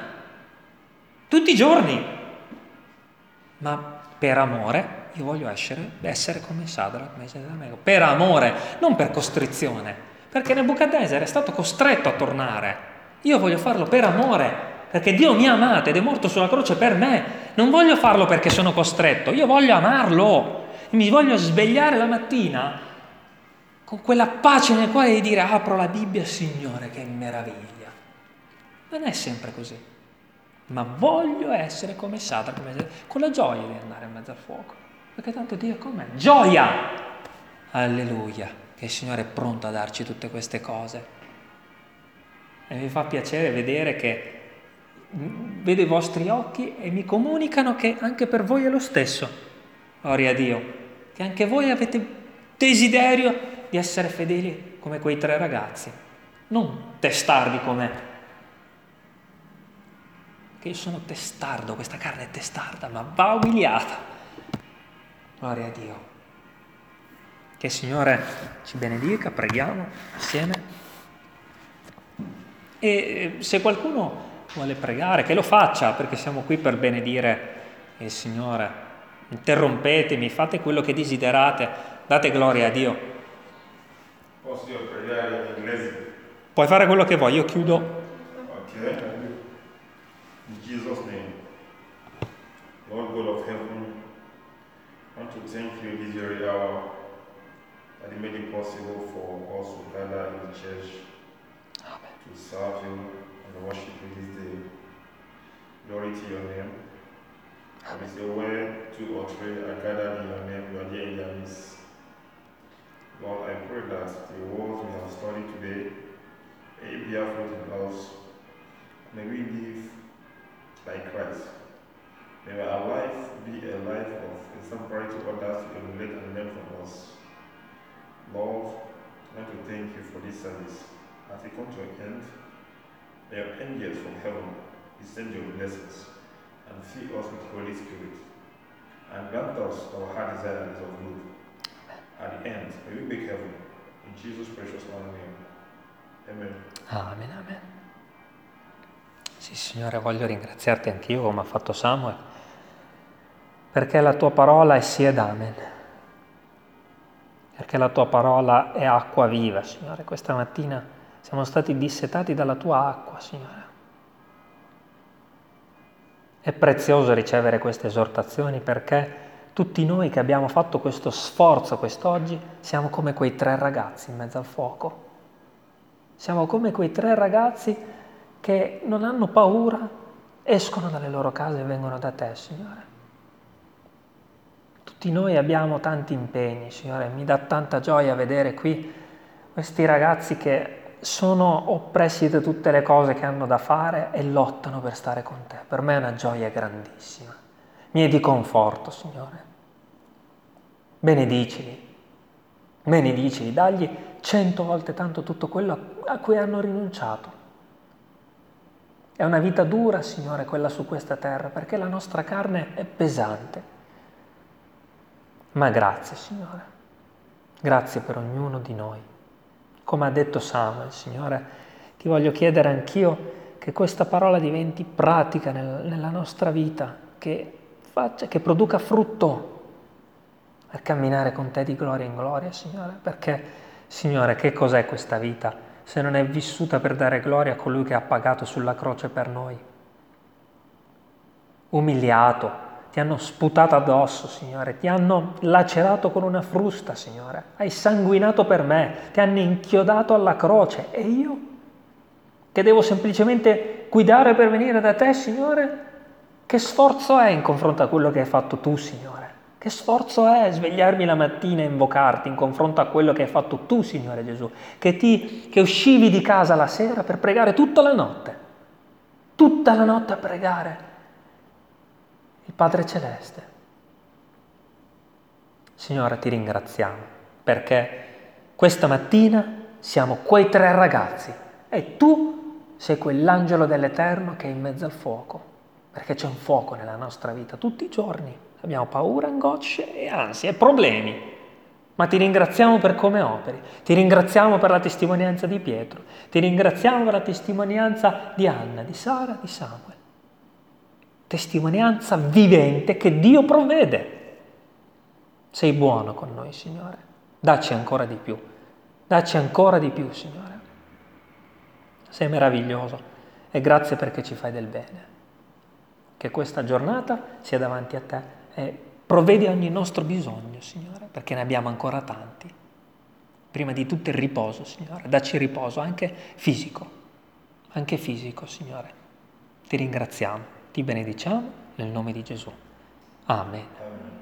Tutti i giorni. Ma per amore io voglio essere, essere come Sadra, per amore, non per costrizione, perché Nebuchadnezzar è stato costretto a tornare. Io voglio farlo per amore, perché Dio mi ha amato ed è morto sulla croce per me. Non voglio farlo perché sono costretto, io voglio amarlo. Mi voglio svegliare la mattina con quella pace nel di dire apro la Bibbia, Signore, che meraviglia. Non è sempre così. Ma voglio essere come Sadra, con la gioia di andare in mezzo al fuoco. Perché tanto Dio è con me. Gioia! Alleluia! Che il Signore è pronto a darci tutte queste cose. E mi fa piacere vedere che vedo i vostri occhi e mi comunicano che anche per voi è lo stesso. Gloria a Dio. Che anche voi avete desiderio di essere fedeli come quei tre ragazzi. Non testardi come che io sono testardo, questa carne è testarda, ma va umiliata. Gloria a Dio. Che il Signore ci benedica, preghiamo assieme. E se qualcuno vuole pregare, che lo faccia, perché siamo qui per benedire il Signore. Interrompetemi, fate quello che desiderate, date gloria a Dio. Posso io pregare in inglese? Puoi fare quello che vuoi, io chiudo Jesus' thank you this very hour that you made it possible for us to gather in the church Amen. to serve you and worship you this day. Glory to your name. And it's your word, two or three are gathered in your name, you are here in their midst. Lord, I pray that the words we have studied today may be a fruit in us. May we live like Christ. May our life be a life of exemplary to others to emulate and learn from us. Lord, I want to thank you for this service. As we come to an end, may your angels from heaven descend your blessings and fill us with Holy Spirit and grant us our heart desires of good. At the end, may we make heaven. In Jesus' precious name. Amen. Amen, amen. Sì, Signore, voglio ringraziarti anch'io come ha fatto Samuel perché la tua parola è sì ed amen, perché la tua parola è acqua viva, Signore. Questa mattina siamo stati dissetati dalla tua acqua, Signore. È prezioso ricevere queste esortazioni perché tutti noi che abbiamo fatto questo sforzo quest'oggi siamo come quei tre ragazzi in mezzo al fuoco. Siamo come quei tre ragazzi che non hanno paura, escono dalle loro case e vengono da te, Signore. Tutti noi abbiamo tanti impegni, Signore, mi dà tanta gioia vedere qui questi ragazzi che sono oppressi da tutte le cose che hanno da fare e lottano per stare con te. Per me è una gioia grandissima. Mi è di conforto, Signore. Benedicili, benedicili, dagli cento volte tanto tutto quello a cui hanno rinunciato. È una vita dura, Signore, quella su questa terra, perché la nostra carne è pesante. Ma grazie, Signore. Grazie per ognuno di noi. Come ha detto Samuel, Signore, ti voglio chiedere anch'io che questa parola diventi pratica nel, nella nostra vita, che, faccia, che produca frutto per camminare con te di gloria in gloria, Signore, perché, Signore, che cos'è questa vita se non è vissuta per dare gloria a colui che ha pagato sulla croce per noi? Umiliato, ti hanno sputato addosso, Signore, ti hanno lacerato con una frusta, Signore, hai sanguinato per me, ti hanno inchiodato alla croce. E io che devo semplicemente guidare per venire da te, Signore, che sforzo è in confronto a quello che hai fatto tu, Signore? Che sforzo è svegliarmi la mattina e invocarti in confronto a quello che hai fatto tu, Signore Gesù, che, ti, che uscivi di casa la sera per pregare tutta la notte, tutta la notte a pregare Padre Celeste. Signore, ti ringraziamo perché questa mattina siamo quei tre ragazzi e tu sei quell'angelo dell'Eterno che è in mezzo al fuoco, perché c'è un fuoco nella nostra vita tutti i giorni. Abbiamo paura, angosce e ansie e problemi. Ma ti ringraziamo per come operi, ti ringraziamo per la testimonianza di Pietro, ti ringraziamo per la testimonianza di Anna, di Sara, di Samuel testimonianza vivente che Dio provvede. Sei buono con noi, Signore. Dacci ancora di più. Dacci ancora di più, Signore. Sei meraviglioso e grazie perché ci fai del bene. Che questa giornata sia davanti a te e provvedi ogni nostro bisogno, Signore, perché ne abbiamo ancora tanti. Prima di tutto il riposo, Signore. Dacci riposo anche fisico, anche fisico, Signore. Ti ringraziamo. Ti benediciamo nel nome di Gesù. Amen.